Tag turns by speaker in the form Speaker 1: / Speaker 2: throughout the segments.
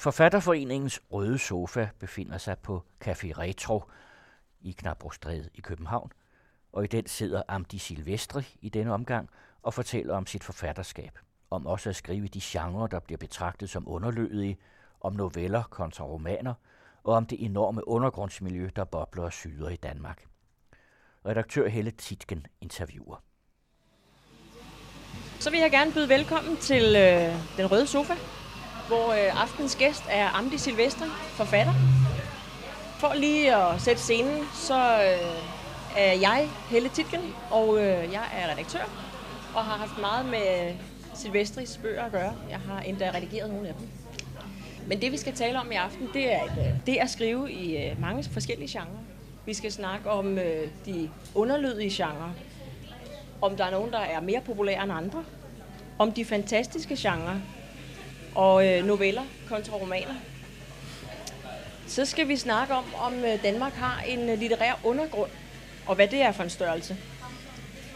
Speaker 1: Forfatterforeningens Røde Sofa befinder sig på Café Retro i Knabrostræde i København, og i den sidder Amdi Silvestri i denne omgang og fortæller om sit forfatterskab, om også at skrive de genrer, der bliver betragtet som underlødige, om noveller kontra romaner, og om det enorme undergrundsmiljø, der bobler og syder i Danmark. Redaktør Helle Titgen interviewer.
Speaker 2: Så vil jeg gerne byde velkommen til øh, Den Røde Sofa, hvor øh, aftens gæst er Amdi Silvestri, forfatter. For lige at sætte scenen, så øh, er jeg Helle Titken, og øh, jeg er redaktør, og har haft meget med Silvestris bøger at gøre. Jeg har endda redigeret nogle af dem. Men det, vi skal tale om i aften, det er, at, øh, det er at skrive i øh, mange forskellige genrer. Vi skal snakke om øh, de underlydige genrer, om der er nogen, der er mere populære end andre, om de fantastiske genrer, og øh, noveller kontra romaner. Så skal vi snakke om, om øh, Danmark har en øh, litterær undergrund, og hvad det er for en størrelse.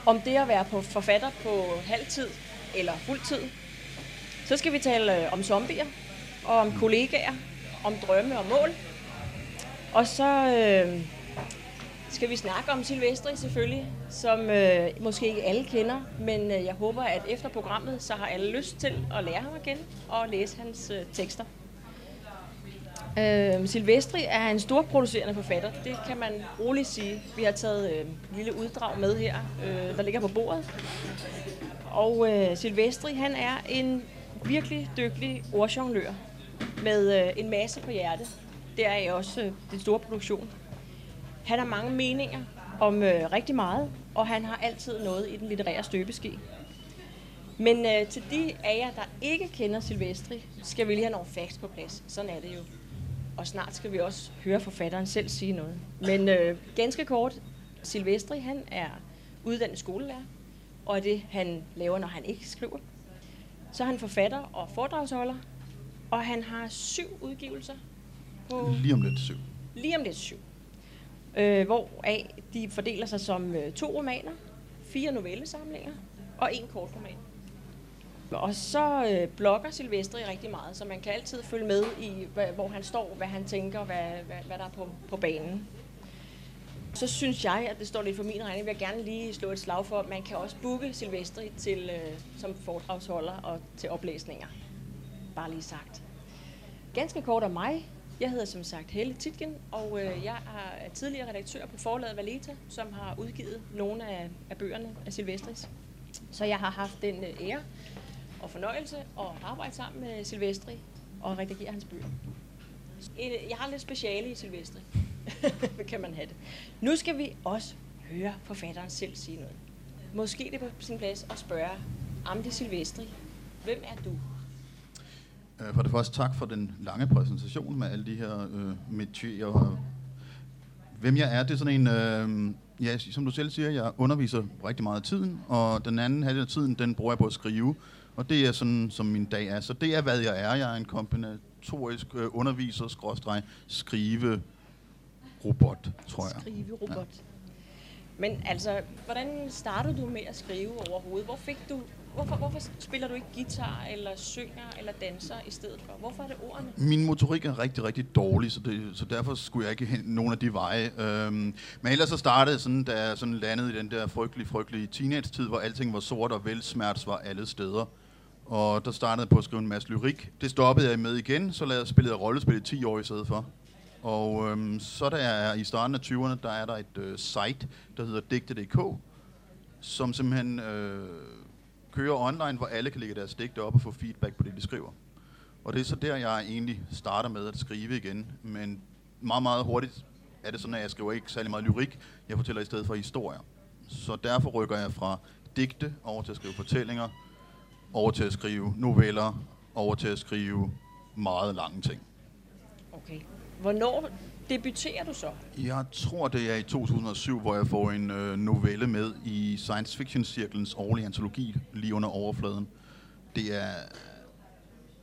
Speaker 2: Om det at være på forfatter på halvtid eller fuldtid. Så skal vi tale øh, om zombier, og om kollegaer, om drømme og mål. Og så øh, skal vi snakke om Silvestri selvfølgelig, som øh, måske ikke alle kender, men øh, jeg håber, at efter programmet, så har alle lyst til at lære ham at kende og læse hans øh, tekster. Øh, Silvestri er en stor producerende forfatter, det kan man roligt sige. Vi har taget øh, et lille uddrag med her, øh, der ligger på bordet. Og øh, Silvestri, han er en virkelig dygtig ordjonglør med øh, en masse på hjertet. Det er også øh, den store produktion. Han har mange meninger om øh, rigtig meget, og han har altid noget i den litterære støbeski. Men øh, til de af jer, der ikke kender Silvestri, skal vi lige have nogle facts på plads. Sådan er det jo. Og snart skal vi også høre forfatteren selv sige noget. Men øh, ganske kort, Silvestri han er uddannet skolelærer, og det, han laver, når han ikke skriver. Så er han forfatter og foredragsholder, og han har syv udgivelser.
Speaker 3: På lige om lidt syv.
Speaker 2: Lige om lidt syv øh, hvor af de fordeler sig som øh, to romaner, fire novellesamlinger og en kort roman. Og så øh, blogger Silvestri rigtig meget, så man kan altid følge med i, hvor han står, hvad han tænker, hvad, hvad, hvad der er på, på banen. Så synes jeg, at det står lidt for min regning, vil jeg gerne lige slå et slag for, at man kan også booke Silvestri til, øh, som foredragsholder og til oplæsninger. Bare lige sagt. Ganske kort om mig. Jeg hedder som sagt Helle Titgen, og øh, jeg er tidligere redaktør på forlaget Valeta, som har udgivet nogle af, af bøgerne af Silvestris. Så jeg har haft den øh, ære og fornøjelse at arbejde sammen med Silvestri og redigere hans bøger. Øh, jeg har lidt speciale i Silvestri, kan man have det. Nu skal vi også høre forfatteren selv sige noget. Måske det er på sin plads at spørge Amdi Silvestri. Hvem er du?
Speaker 3: Øh, for det første tak for den lange præsentation med alle de her øh, metier. Hvem jeg er, det er sådan en, øh, ja, som du selv siger, jeg underviser rigtig meget af tiden, og den anden halvdel af tiden, den bruger jeg på at skrive, og det er sådan, som min dag er. Så det er, hvad jeg er. Jeg er en kombinatorisk øh, underviser, skråstreg, skrive, robot, tror jeg.
Speaker 2: Skrive robot. Ja. Men altså, hvordan startede du med at skrive overhovedet? Hvor fik du Hvorfor, hvorfor spiller du ikke guitar, eller synger, eller danser i stedet for? Hvorfor er det ordene?
Speaker 3: Min motorik er rigtig, rigtig dårlig, så, det, så derfor skulle jeg ikke hen nogen af de veje. Øhm, men ellers så startede sådan, da jeg sådan landede i den der frygtelige, frygtelige teenage-tid, hvor alting var sort og velsmerts var alle steder. Og der startede jeg på at skrive en masse lyrik. Det stoppede jeg med igen, så lavede jeg spillet rollespil i 10 år i stedet for. Og øhm, så da jeg er i starten af 20'erne, der er der et øh, site, der hedder digte.dk, som simpelthen... Øh, kører online, hvor alle kan lægge deres digte op og få feedback på det, de skriver. Og det er så der, jeg egentlig starter med at skrive igen. Men meget, meget hurtigt er det sådan, at jeg skriver ikke særlig meget lyrik. Jeg fortæller i stedet for historier. Så derfor rykker jeg fra digte over til at skrive fortællinger, over til at skrive noveller, over til at skrive meget lange ting.
Speaker 2: Okay. Hvornår debuterer du så?
Speaker 3: Jeg tror, det er i 2007, hvor jeg får en øh, novelle med i Science Fiction Cirklens årlige antologi, lige under overfladen. Det er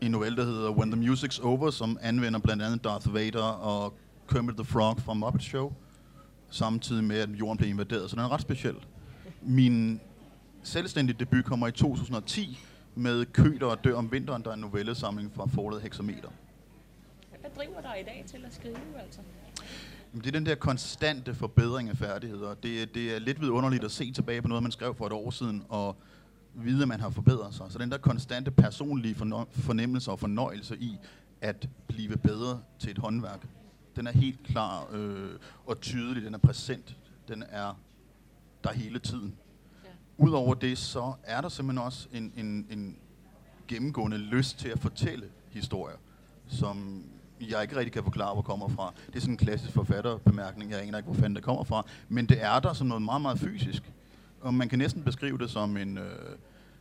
Speaker 3: en novelle, der hedder When the Music's Over, som anvender blandt andet Darth Vader og Kermit the Frog fra Muppet Show, samtidig med, at jorden blev invaderet. Så den er ret speciel. Min selvstændige debut kommer i 2010 med Køder og dør om vinteren, der er en novellesamling fra forladet Hexameter.
Speaker 2: Hvad driver dig i dag til at skrive, altså?
Speaker 3: Det er den der konstante forbedring af færdigheder. Det, det er lidt vidunderligt at se tilbage på noget, man skrev for et år siden, og vide, at man har forbedret sig. Så den der konstante personlige fornemmelse og fornøjelse i at blive bedre til et håndværk, den er helt klar øh, og tydelig, den er præsent, den er der hele tiden. Ja. Udover det, så er der simpelthen også en, en, en gennemgående lyst til at fortælle historier, som jeg ikke rigtig kan forklare, hvor kommer fra. Det er sådan en klassisk forfatterbemærkning, jeg aner ikke, hvor fanden det kommer fra, men det er der som noget meget, meget fysisk. Og man kan næsten beskrive det som en, øh,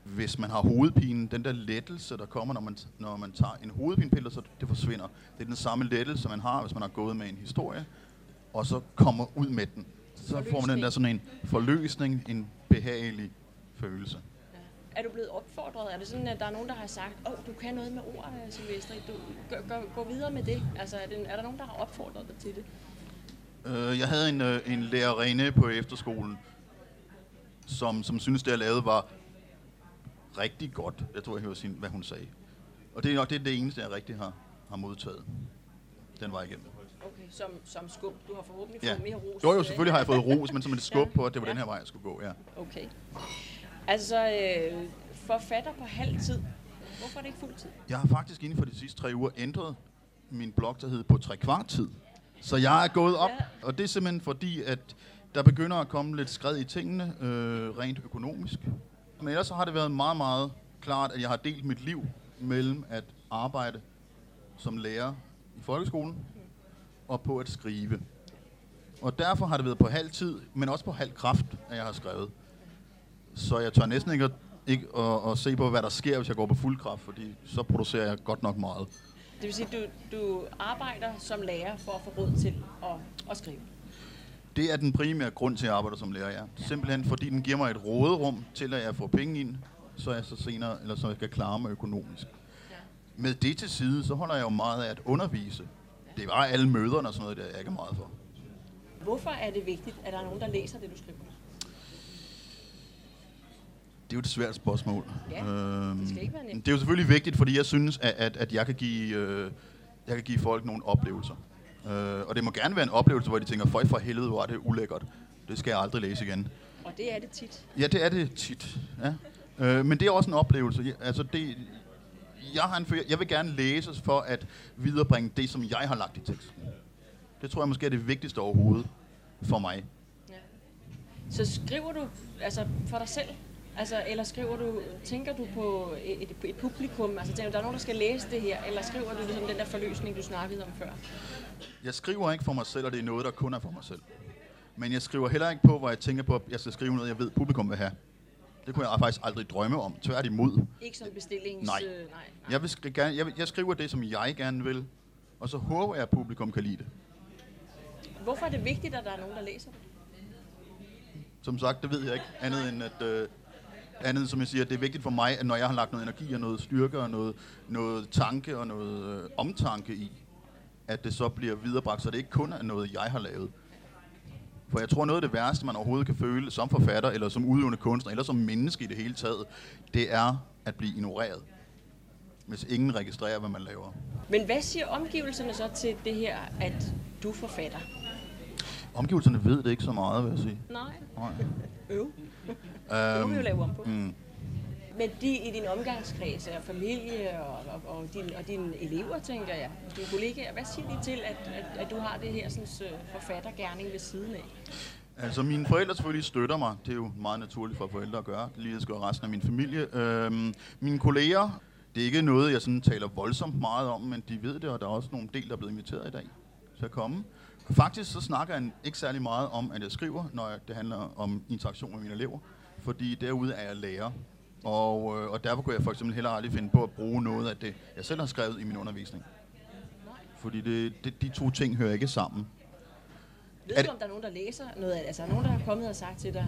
Speaker 3: hvis man har hovedpine, den der lettelse, der kommer, når man, når man tager en hovedpinepille, så det forsvinder. Det er den samme lettelse, man har, hvis man har gået med en historie, og så kommer ud med den. Så får man den der sådan en forløsning, en behagelig følelse.
Speaker 2: Er du blevet opfordret? Er det sådan, at der er nogen, der har sagt, åh, oh, du kan noget med ord, Silvestre, du, gå, gå, gå videre med det? Altså, er, det, er der nogen, der har opfordret dig til det?
Speaker 3: Øh, jeg havde en, øh, en lærerinde på efterskolen, som, som synes det, jeg lavede, var rigtig godt. Jeg tror, jeg hørte sin, hvad hun sagde. Og det er nok det, er det eneste, jeg rigtig har, har modtaget. Den var igennem.
Speaker 2: Okay, som, som skub. Du har forhåbentlig ja. fået mere ros.
Speaker 3: Jo, jo, selvfølgelig har jeg fået ros, men som et skub ja. på, at det var ja. den her vej, jeg skulle gå, ja.
Speaker 2: Okay. Altså, øh, forfatter på halv tid. Hvorfor er det ikke fuld tid?
Speaker 3: Jeg har faktisk inden for de sidste tre uger ændret min blog, der hedder på tre kvart tid. Så jeg er gået op, ja. og det er simpelthen fordi, at der begynder at komme lidt skred i tingene, øh, rent økonomisk. Men ellers så har det været meget, meget klart, at jeg har delt mit liv mellem at arbejde som lærer i folkeskolen og på at skrive. Og derfor har det været på halv tid, men også på halv kraft, at jeg har skrevet. Så jeg tør næsten ikke at, ikke at, at se på, hvad der sker, hvis jeg går på fuld kraft, fordi så producerer jeg godt nok meget.
Speaker 2: Det vil sige, at du, du arbejder som lærer for at få råd til at, at skrive?
Speaker 3: Det er den primære grund til, at jeg arbejder som lærer, ja. Simpelthen fordi den giver mig et råderum til, at jeg får penge ind, så jeg så senere, eller så jeg skal klare mig økonomisk. Ja. Med det til side, så holder jeg jo meget af at undervise. Det var alle møderne og sådan noget, der jeg ikke er meget for.
Speaker 2: Hvorfor er det vigtigt, at der er nogen, der læser det, du skriver?
Speaker 3: Det er jo et svært spørgsmål.
Speaker 2: Ja, øhm, det skal ikke være nemt.
Speaker 3: Det er jo selvfølgelig vigtigt, fordi jeg synes, at, at, at jeg, kan give, øh, jeg kan give folk nogle oplevelser. Øh, og det må gerne være en oplevelse, hvor de tænker, for for helvede, hvor er det ulækkert. Det skal jeg aldrig læse igen.
Speaker 2: Og det er det tit.
Speaker 3: Ja, det er det tit. Ja. Øh, men det er også en oplevelse. Altså det, jeg, har en, jeg vil gerne læse for at viderebringe det, som jeg har lagt i teksten. Det tror jeg måske er det vigtigste overhovedet for mig. Ja.
Speaker 2: Så skriver du altså for dig selv? Altså, eller skriver du, tænker du på et, et publikum? Altså, tænker du, der er nogen, der skal læse det her? Eller skriver du ligesom den der forløsning, du snakkede om før?
Speaker 3: Jeg skriver ikke for mig selv, og det er noget, der kun er for mig selv. Men jeg skriver heller ikke på, hvor jeg tænker på, at jeg skal skrive noget, jeg ved, publikum vil have. Det kunne jeg faktisk aldrig drømme om. Tværtimod.
Speaker 2: Ikke som bestillings...
Speaker 3: Nej. Øh, nej, nej. Jeg, vil gerne, jeg, vil, jeg skriver det, som jeg gerne vil, og så håber jeg, at publikum kan lide det.
Speaker 2: Hvorfor er det vigtigt, at der er nogen, der læser det?
Speaker 3: Som sagt, det ved jeg ikke. Andet end, at øh, andet som jeg siger, det er vigtigt for mig, at når jeg har lagt noget energi og noget styrke og noget, noget tanke og noget øh, omtanke i, at det så bliver viderebragt, så det ikke kun er noget, jeg har lavet. For jeg tror, noget af det værste, man overhovedet kan føle som forfatter, eller som udøvende kunstner, eller som menneske i det hele taget, det er at blive ignoreret. Hvis ingen registrerer, hvad man laver.
Speaker 2: Men hvad siger omgivelserne så til det her, at du forfatter?
Speaker 3: Omgivelserne ved det ikke så meget, vil jeg sige.
Speaker 2: Nej. Nej. Øv. Det må vi jo lave om på. Mm. Men de i din omgangskreds og familie og, og, og, din, og dine elever, tænker jeg, og dine kollegaer, hvad siger de til, at, at, at du har det her sådan, forfattergærning ved siden af?
Speaker 3: Altså, mine forældre selvfølgelig støtter mig. Det er jo meget naturligt for forældre at gøre. Lige det skal resten af min familie. Øhm, mine kolleger, det er ikke noget, jeg sådan taler voldsomt meget om, men de ved det, og der er også nogle del, der er blevet inviteret i dag til at komme. Faktisk så snakker jeg ikke særlig meget om, at jeg skriver, når det handler om interaktion med mine elever fordi derude er jeg lærer. Og, øh, og derfor kunne jeg for eksempel heller aldrig finde på at bruge noget af det, jeg selv har skrevet i min undervisning. Fordi det, det, de to ting hører ikke sammen.
Speaker 2: Ved du, om der er nogen, der læser noget af det? Altså, er nogen, der har kommet og sagt til dig,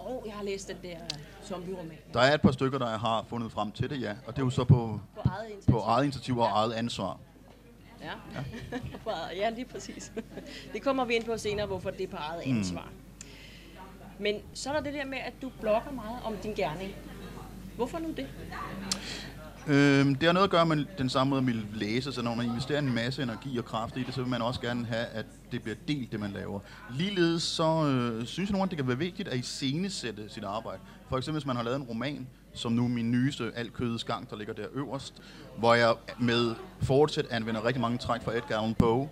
Speaker 2: åh, oh, jeg har læst den der zombie-roman?
Speaker 3: Der er et par stykker, der jeg har fundet frem til det, ja. Og det er jo så på, på, eget, initiativ. på eget initiativ og ja. eget ansvar.
Speaker 2: Ja. Ja. ja, lige præcis. Det kommer vi ind på senere, hvorfor det er på eget mm. ansvar. Mm. Men så er der det der med, at du blogger meget om din gerning. Hvorfor nu det?
Speaker 3: Øhm, det har noget at gøre med den samme måde, man læser, så når man investerer en masse energi og kraft i det, så vil man også gerne have, at det bliver delt, det man laver. Ligeledes så øh, synes jeg nogle gange, det kan være vigtigt at iscenesætte sit arbejde. For eksempel, hvis man har lavet en roman, som nu min nyeste Alt kødets gang, der ligger der øverst, hvor jeg med fortsæt anvender rigtig mange træk fra Edgar Allan Poe,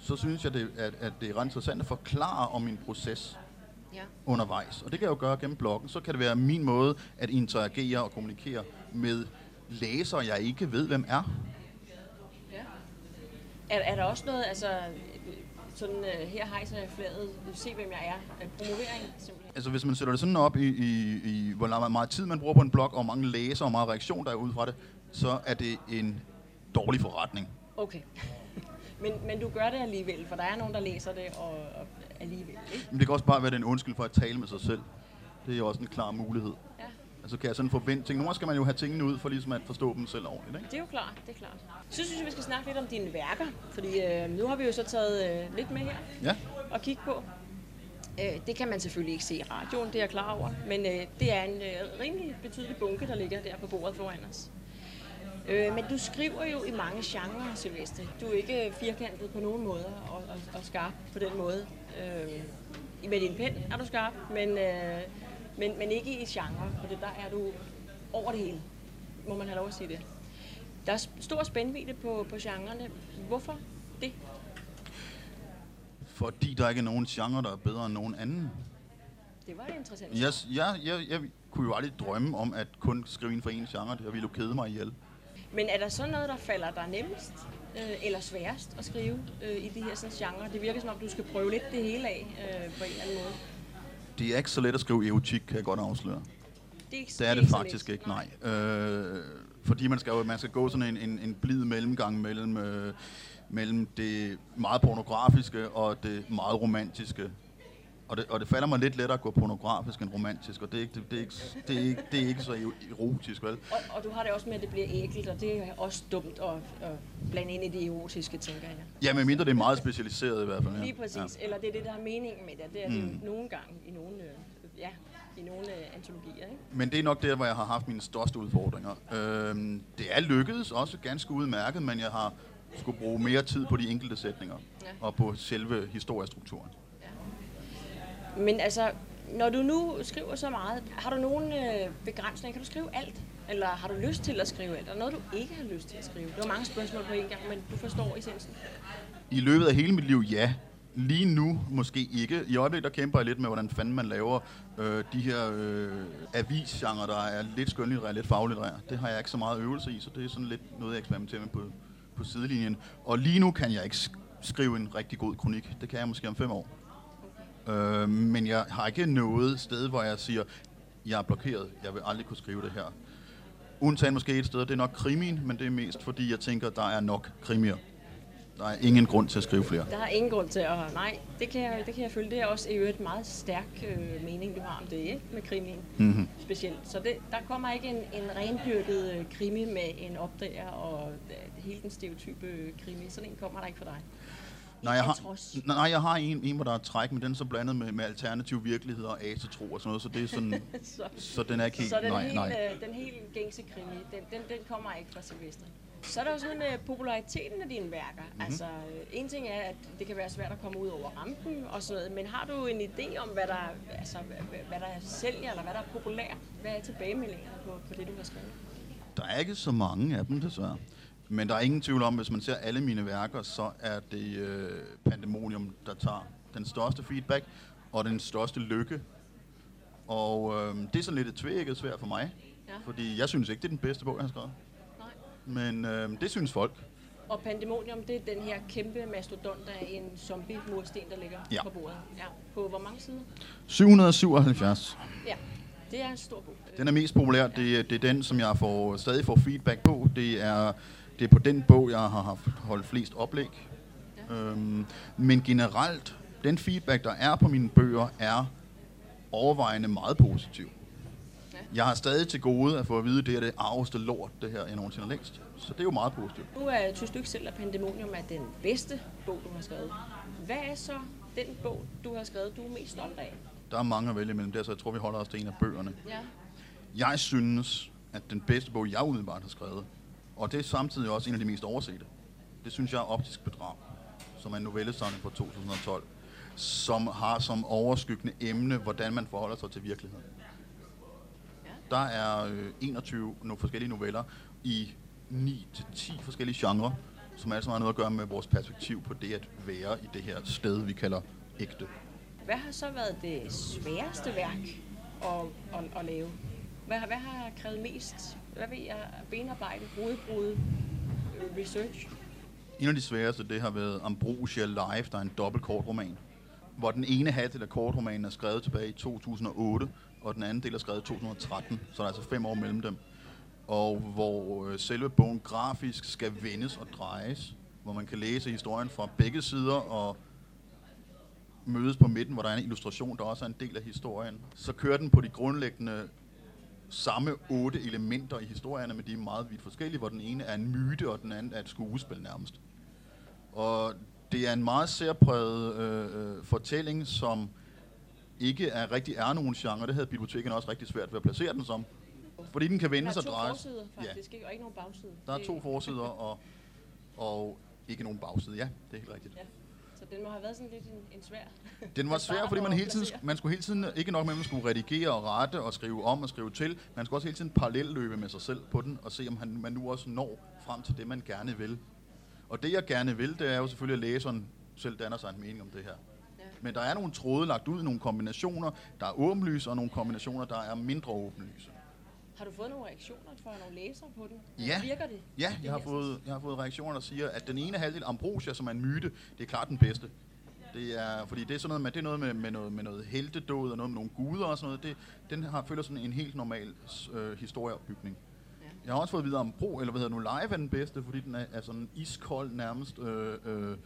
Speaker 3: så synes jeg, det, at, at det er ret interessant at forklare om min proces
Speaker 2: Ja.
Speaker 3: undervejs. Og det kan jeg jo gøre gennem bloggen. Så kan det være min måde at interagere og kommunikere med læsere, jeg ikke ved, hvem er.
Speaker 2: ja. Er, er der også noget, altså, sådan, uh, her hejser jeg flaget, se hvem jeg er, uh, promovering simpelthen?
Speaker 3: Altså hvis man sætter det sådan op i, i, i hvor meget tid man bruger på en blog, og mange læsere og meget reaktion der er ud fra det, så er det en dårlig forretning.
Speaker 2: Okay. men, men du gør det alligevel, for der er nogen, der læser det og, og alligevel, ikke?
Speaker 3: Men det kan også bare være en undskyld for at tale med sig selv. Det er jo også en klar mulighed.
Speaker 2: Ja.
Speaker 3: Altså kan jeg sådan forvente ting. Nogle gange skal man jo have tingene ud, for ligesom at forstå dem selv ordentligt. Ikke?
Speaker 2: Det er jo klart, det er klart. Så synes jeg, vi skal snakke lidt om dine værker, fordi øh, nu har vi jo så taget øh, lidt med her
Speaker 3: Ja.
Speaker 2: og kigge på. Øh, det kan man selvfølgelig ikke se i radioen, det er jeg klar over, men øh, det er en øh, rimelig betydelig bunke, der ligger der på bordet foran os. Øh, men du skriver jo i mange genrer, Silvestre. Du er ikke firkantet på nogen måde og, og, og skarp på den måde. Øh, med din pen er du skarp, men, øh, men, men ikke i genre, for det, der er du over det hele. Må man have lov at sige det. Der er stor spændvidde på, på genrerne. Hvorfor det?
Speaker 3: Fordi der ikke er nogen genre, der er bedre end nogen anden.
Speaker 2: Det var interessant.
Speaker 3: Jeg, jeg, jeg, jeg kunne jo aldrig drømme om at kun skrive inden for en genre. Det ville jo kede mig ihjel.
Speaker 2: Men er der så noget, der falder dig nemmest øh, eller sværest at skrive øh, i de her sådan, genre? Det virker som om, du skal prøve lidt det hele af øh, på en eller anden måde.
Speaker 3: Det er ikke så let at skrive erotik, kan jeg godt afsløre.
Speaker 2: Det er, ikke,
Speaker 3: Det er det
Speaker 2: så
Speaker 3: faktisk ikke, nej. Øh, fordi man skal jo man skal gå sådan en, en, en blid mellemgang mellem, øh, mellem det meget pornografiske og det meget romantiske. Og det, og det falder mig lidt lettere at gå pornografisk end romantisk, og det er ikke, det, det er ikke, det er ikke, det er ikke så erotisk, vel?
Speaker 2: Og, og du har det også med, at det bliver ægelt, og det er også dumt at, at blande ind i det erotiske, tænker jeg.
Speaker 3: Ja, men mindre det er meget specialiseret i hvert fald. Ja.
Speaker 2: Lige præcis. Ja. Eller det er det, der er meningen med det. Det er
Speaker 3: Mm.
Speaker 2: det nogle gange i nogle, øh, ja, i nogle øh, antologier. Ikke?
Speaker 3: Men det er nok der, hvor jeg har haft mine største udfordringer. Øhm, det er lykkedes også ganske udmærket, men jeg har skulle bruge mere tid på de enkelte sætninger
Speaker 2: Ja.
Speaker 3: og på selve historiestrukturen.
Speaker 2: Men altså, når du nu skriver så meget, har du nogen øh, begrænsninger? Kan du skrive alt? Eller har du lyst til at skrive alt? Er der noget, du ikke har lyst til at skrive? Det var mange spørgsmål på en gang, men du forstår essensen.
Speaker 3: I løbet af hele mit liv, ja. Lige nu måske ikke. I øjeblikket der kæmper jeg lidt med, hvordan fanden man laver øh, de her øh, avisgenre, der er lidt skønlitterære, lidt faglitterære. Det har jeg ikke så meget øvelse i, så det er sådan lidt noget, jeg eksperimenterer med på, på sidelinjen. Og lige nu kan jeg ikke skrive en rigtig god kronik. Det kan jeg måske om fem år. Øh, men jeg har ikke noget sted, hvor jeg siger, jeg er blokeret, jeg vil aldrig kunne skrive det her. Undtagen måske et sted, det er nok krimien, men det er mest fordi, jeg tænker, der er nok krimier. Der er ingen grund til at skrive flere.
Speaker 2: Der er ingen grund til at... Nej, det kan jeg, det kan jeg følge. Det er også i øvrigt et meget stærk øh, mening, du har om det, ikke? Med krimien
Speaker 3: Mm-hmm.
Speaker 2: specielt. Så det, der kommer ikke en, en rendyrket øh, krimi med en opdager og øh, hele den stereotype øh, krimi. Sådan en kommer der ikke for dig.
Speaker 3: Nej, jeg har, nej, jeg har en, en, hvor der er træk, men den er så blandet med, med alternativ virkelighed og asetro og sådan noget, så det er sådan,
Speaker 2: så,
Speaker 3: så den er ikke helt,
Speaker 2: så den,
Speaker 3: nej,
Speaker 2: helt,
Speaker 3: nej.
Speaker 2: Øh, den helt gængse krimi, den, den, den kommer ikke fra Silvestre. Så er der jo sådan med populariteten af dine værker.
Speaker 3: Mhm.
Speaker 2: Mm-hmm. Altså, øh, en ting er, at det kan være svært at komme ud over rampen og sådan noget, men har du en idé om, hvad der, altså, hvad, hvad der sælger, eller hvad der er populært? Hvad er tilbagemeldingerne på, på det, du har skrevet?
Speaker 3: Der er ikke så mange af dem, desværre. Men der er ingen tvivl om, hvis man ser alle mine værker, så er det øh, Pandemonium, der tager den største feedback og den største lykke. Og øh, det er sådan lidt et tvækket svært for mig,
Speaker 2: Ja.
Speaker 3: fordi jeg synes ikke, det er den bedste bog, jeg har skrevet.
Speaker 2: Nej.
Speaker 3: Men øh, det synes folk.
Speaker 2: Og Pandemonium, det er den her kæmpe mastodont af en zombie-mursten, der ligger
Speaker 3: Ja.
Speaker 2: på bordet. Ja. På hvor mange sider?
Speaker 3: 777.
Speaker 2: Ja, det er en stor bog.
Speaker 3: Den er mest populær. Det, er- det er den, som jeg får, stadig får feedback på. Det er, det er på den bog, jeg har haft holdt flest oplæg.
Speaker 2: Ja.
Speaker 3: Øhm, men generelt, den feedback, der er på mine bøger, er overvejende meget positiv.
Speaker 2: Ja.
Speaker 3: Jeg har stadig til gode at få at vide, at det er det arveste lort, det her, jeg nogensinde har læst. Så det er jo meget positivt.
Speaker 2: Nu er, synes du ikke selv, at Pandemonium er den bedste bog, du har skrevet. Hvad er så den bog, du har skrevet, du er mest stolt af?
Speaker 3: Der er mange at vælge imellem der, så jeg tror, vi holder os til en af bøgerne.
Speaker 2: Ja.
Speaker 3: Jeg synes, at den bedste bog, jeg umiddelbart har skrevet, og det er samtidig også en af de mest oversete, det synes jeg er Optisk Bedrag, som er en novellesamling fra 2012, som har som overskyggende emne, hvordan man forholder sig til virkeligheden. Der er øh, 21 nogle forskellige noveller i 9-10 forskellige genrer, som altså har noget at gøre med vores perspektiv på det at være i det her sted, vi kalder ægte.
Speaker 2: Hvad har så været det sværeste værk at, at, at lave? Hvad, hvad har krævet mest? Hvad ved jeg? Benarbejde, hovedbrud, øh, research?
Speaker 3: En af de sværeste, det har været Ambrosia Live, der er en dobbelt kortroman, hvor den ene halvdel af kortromanen er skrevet tilbage i 2008, og den anden del er skrevet i 2013, så der er altså fem år mellem dem. Og hvor øh, selve bogen grafisk skal vendes og drejes, hvor man kan læse historien fra begge sider og mødes på midten, hvor der er en illustration, der også er en del af historien. Så kører den på de grundlæggende samme otte elementer i historierne, men de er meget vidt forskellige, hvor den ene er en myte, og den anden er et skuespil nærmest. Og det er en meget særpræget øh, øh, fortælling, som ikke er rigtig er nogen genre. Det havde bibliotekerne også rigtig svært ved at placere den som. Fordi den kan vende sig og dreje.
Speaker 2: Der er to forsider faktisk, ja. ikke? og ikke nogen bagside.
Speaker 3: Der er to forsider og, og ikke nogen bagside. Ja, det er helt rigtigt. Ja.
Speaker 2: Så den må have været sådan lidt en, en svær...
Speaker 3: Den var svær, fordi man hele tiden, man skulle hele tiden, ikke nok med, at man skulle redigere og rette og skrive om og skrive til, man skulle også hele tiden parallelløbe med sig selv på den, og se, om han, man nu også når frem til det, man gerne vil. Og det, jeg gerne vil, det er jo selvfølgelig, at læseren selv danner sig en mening om det her. Ja. Men der er nogle tråde lagt ud, nogle kombinationer, der er åbenlyse, og nogle kombinationer, der er mindre åbenlyse.
Speaker 2: Har du fået nogle reaktioner fra nogle læsere på den?
Speaker 3: Ja.
Speaker 2: Virker det?
Speaker 3: Ja,
Speaker 2: det
Speaker 3: jeg har, fået, jeg har fået reaktioner, der siger, at den ene halvdel Ambrosia, som er en myte, det er klart den bedste. Det er, fordi det er sådan noget med, det er noget med, med, noget, med noget heltedåd og noget med nogle guder og sådan noget. Det, den har, følger sådan en helt normal øh, historieopbygning. Ja. Jeg har også fået videre om Bro, eller hvad hedder nu, Live er den bedste, fordi den er, er sådan iskold nærmest øh, øh,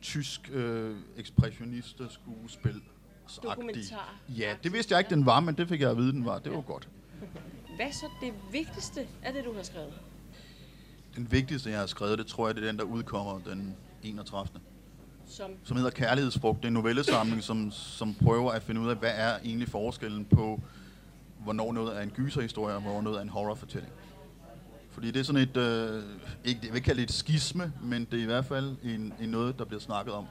Speaker 3: tysk øh, ekspressionist skuespil.
Speaker 2: Dokumentar.
Speaker 3: Ja, det vidste jeg ikke, den var, men det fik jeg at vide, den var. Det var godt.
Speaker 2: Hvad så det vigtigste af det, du har skrevet?
Speaker 3: Den vigtigste, jeg har skrevet, det tror jeg, det er den, der udkommer den 31.
Speaker 2: Som,
Speaker 3: som hedder Kærlighedsfrugt. Det er en novellesamling, som, som prøver at finde ud af, hvad er egentlig forskellen på, hvornår noget er en gyserhistorie, og hvornår noget er en horrorfortælling. Fordi det er sådan et, øh, ikke, jeg vil ikke kalde det et skisme, men det er i hvert fald en, en noget, der bliver snakket om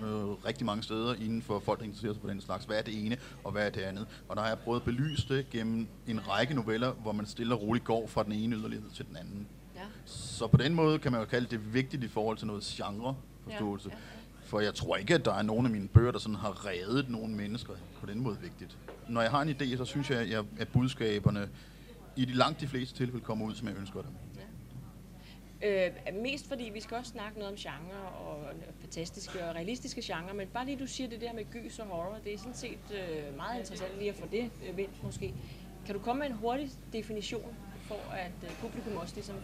Speaker 3: ja. øh, rigtig mange steder inden for folk, der interesserer sig for den slags. Hvad er det ene, og hvad er det andet? Og der har jeg prøvet at belyse det gennem en række noveller, hvor man stille og roligt går fra den ene yderlighed til den anden. Ja. Så på den måde kan man jo kalde det vigtigt i forhold til noget genreforståelse. Ja. Ja. For jeg tror ikke, at der er nogen af mine bøger, der sådan har reddet nogle mennesker på den måde vigtigt. Når jeg har en idé, så synes jeg, at budskaberne i de langt de fleste tilfælde kommer ud, som jeg ønsker dem.
Speaker 2: Øh, mest fordi vi skal også snakke noget om genre og fantastiske og realistiske genre, men bare lige du siger det der med gys og horror, det er sådan set øh, meget interessant lige at få det øh, vendt måske. Kan du komme med en hurtig definition for, at øh, publikum også ligesom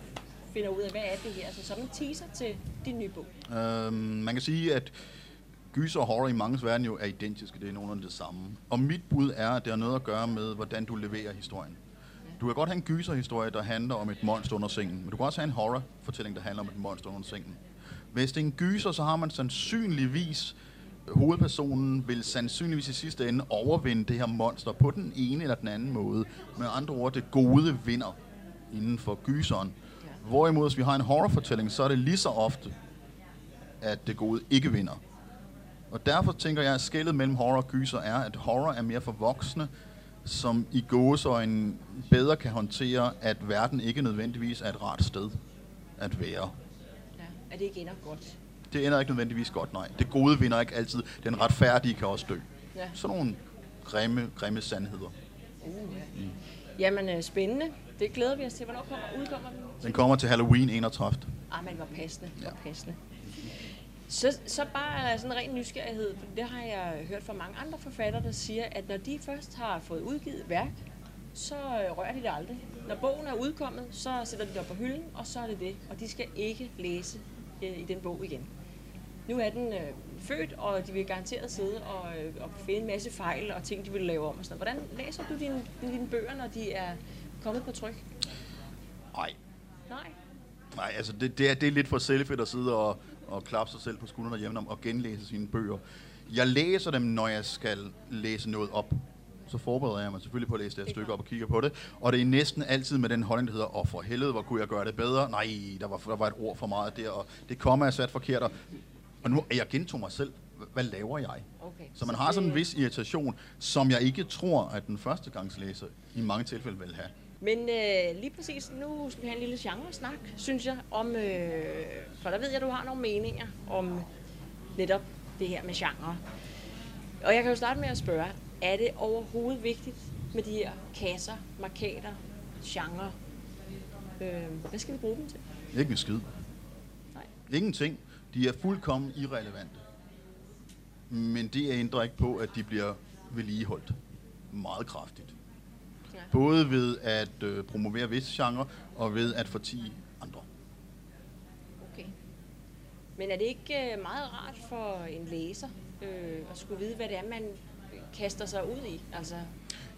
Speaker 2: finder ud af, hvad er det her? Altså som en teaser til din nye bog.
Speaker 3: Øhm, man kan sige, at gys og horror i mange verden jo er identiske. Det er nogenlunde det samme. Og mit bud er, at det har noget at gøre med, hvordan du leverer historien. Du kan godt have en gyserhistorie, der handler om et monster under sengen, men du kan også have en horrorfortælling, der handler om et monster under sengen. Hvis det er en gyser, så har man sandsynligvis hovedpersonen vil sandsynligvis i sidste ende overvinde det her monster på den ene eller den anden måde. Med andre ord, det gode vinder inden for gyseren. Hvorimod, hvis vi har en horrorfortælling, så er det lige så ofte, at det gode ikke vinder. Og derfor tænker jeg, at skældet mellem horror og gyser er, at horror er mere for voksne, som i gåsøjne bedre kan håndtere, at verden ikke nødvendigvis er et rart sted at være.
Speaker 2: Ja, at det ikke ender godt.
Speaker 3: Det ender ikke nødvendigvis godt, nej. Det gode vinder ikke altid. Den retfærdige kan også dø. Ja. Sådan nogle grimme, grimme sandheder.
Speaker 2: Uh, ja. mm. Jamen, øh, spændende. Det glæder vi os til. Hvornår kommer, udkommer den?
Speaker 3: Den kommer til Halloween 31.
Speaker 2: Ah, men hvor passende. Ja. Hvor passende. Så, så bare sådan en ren nysgerrighed, for det har jeg hørt fra mange andre forfattere, der siger, at når de først har fået udgivet værk, så rører de det aldrig. Når bogen er udkommet, så sætter de det op på hylden, og så er det det. Og de skal ikke læse øh, i den bog igen. Nu er den øh, født, og de vil garanteret sidde og, øh, og finde en masse fejl og ting, de vil lave om. Og sådan. Hvordan læser du dine, dine bøger, når de er kommet på tryk?
Speaker 3: Nej.
Speaker 2: Nej?
Speaker 3: Nej, altså det, det, er, det er lidt for selvfedt at sidde og, og klappe sig selv på skuldrene hjemme og genlæse sine bøger. Jeg læser dem, når jeg skal læse noget op. så forbereder jeg mig selvfølgelig på at læse det her stykke op og kigge på det. Og det er næsten altid med den holdning, der hedder, åh for helvede, hvor kunne jeg gøre det bedre? Nej, der var, der var et ord for meget der, og det kommer er sat forkert. Og, og nu, jeg gentog mig selv, hvad laver jeg?
Speaker 2: Okay.
Speaker 3: Så man har sådan en vis irritation, som jeg ikke tror, at den første gangs læser i mange tilfælde vil have.
Speaker 2: Men øh, lige præcis nu skal vi have en lille genre-snak, synes jeg, om, øh, for der ved jeg, at du har nogle meninger om netop det her med genre. Og jeg kan jo starte med at spørge, er det overhovedet vigtigt med de her kasser, markader, genre? Øh, hvad skal vi bruge dem til?
Speaker 3: Ikke en skid.
Speaker 2: Nej.
Speaker 3: Ingenting. De er fuldkommen irrelevante. Men det ændrer ikke på, at de bliver vedligeholdt meget kraftigt.
Speaker 2: Ja.
Speaker 3: Både ved at øh, promovere visse genre, og ved at fortige andre.
Speaker 2: Okay. Men er det ikke øh, meget rart for en læser øh, at skulle vide, hvad det er, man kaster sig ud i? Altså,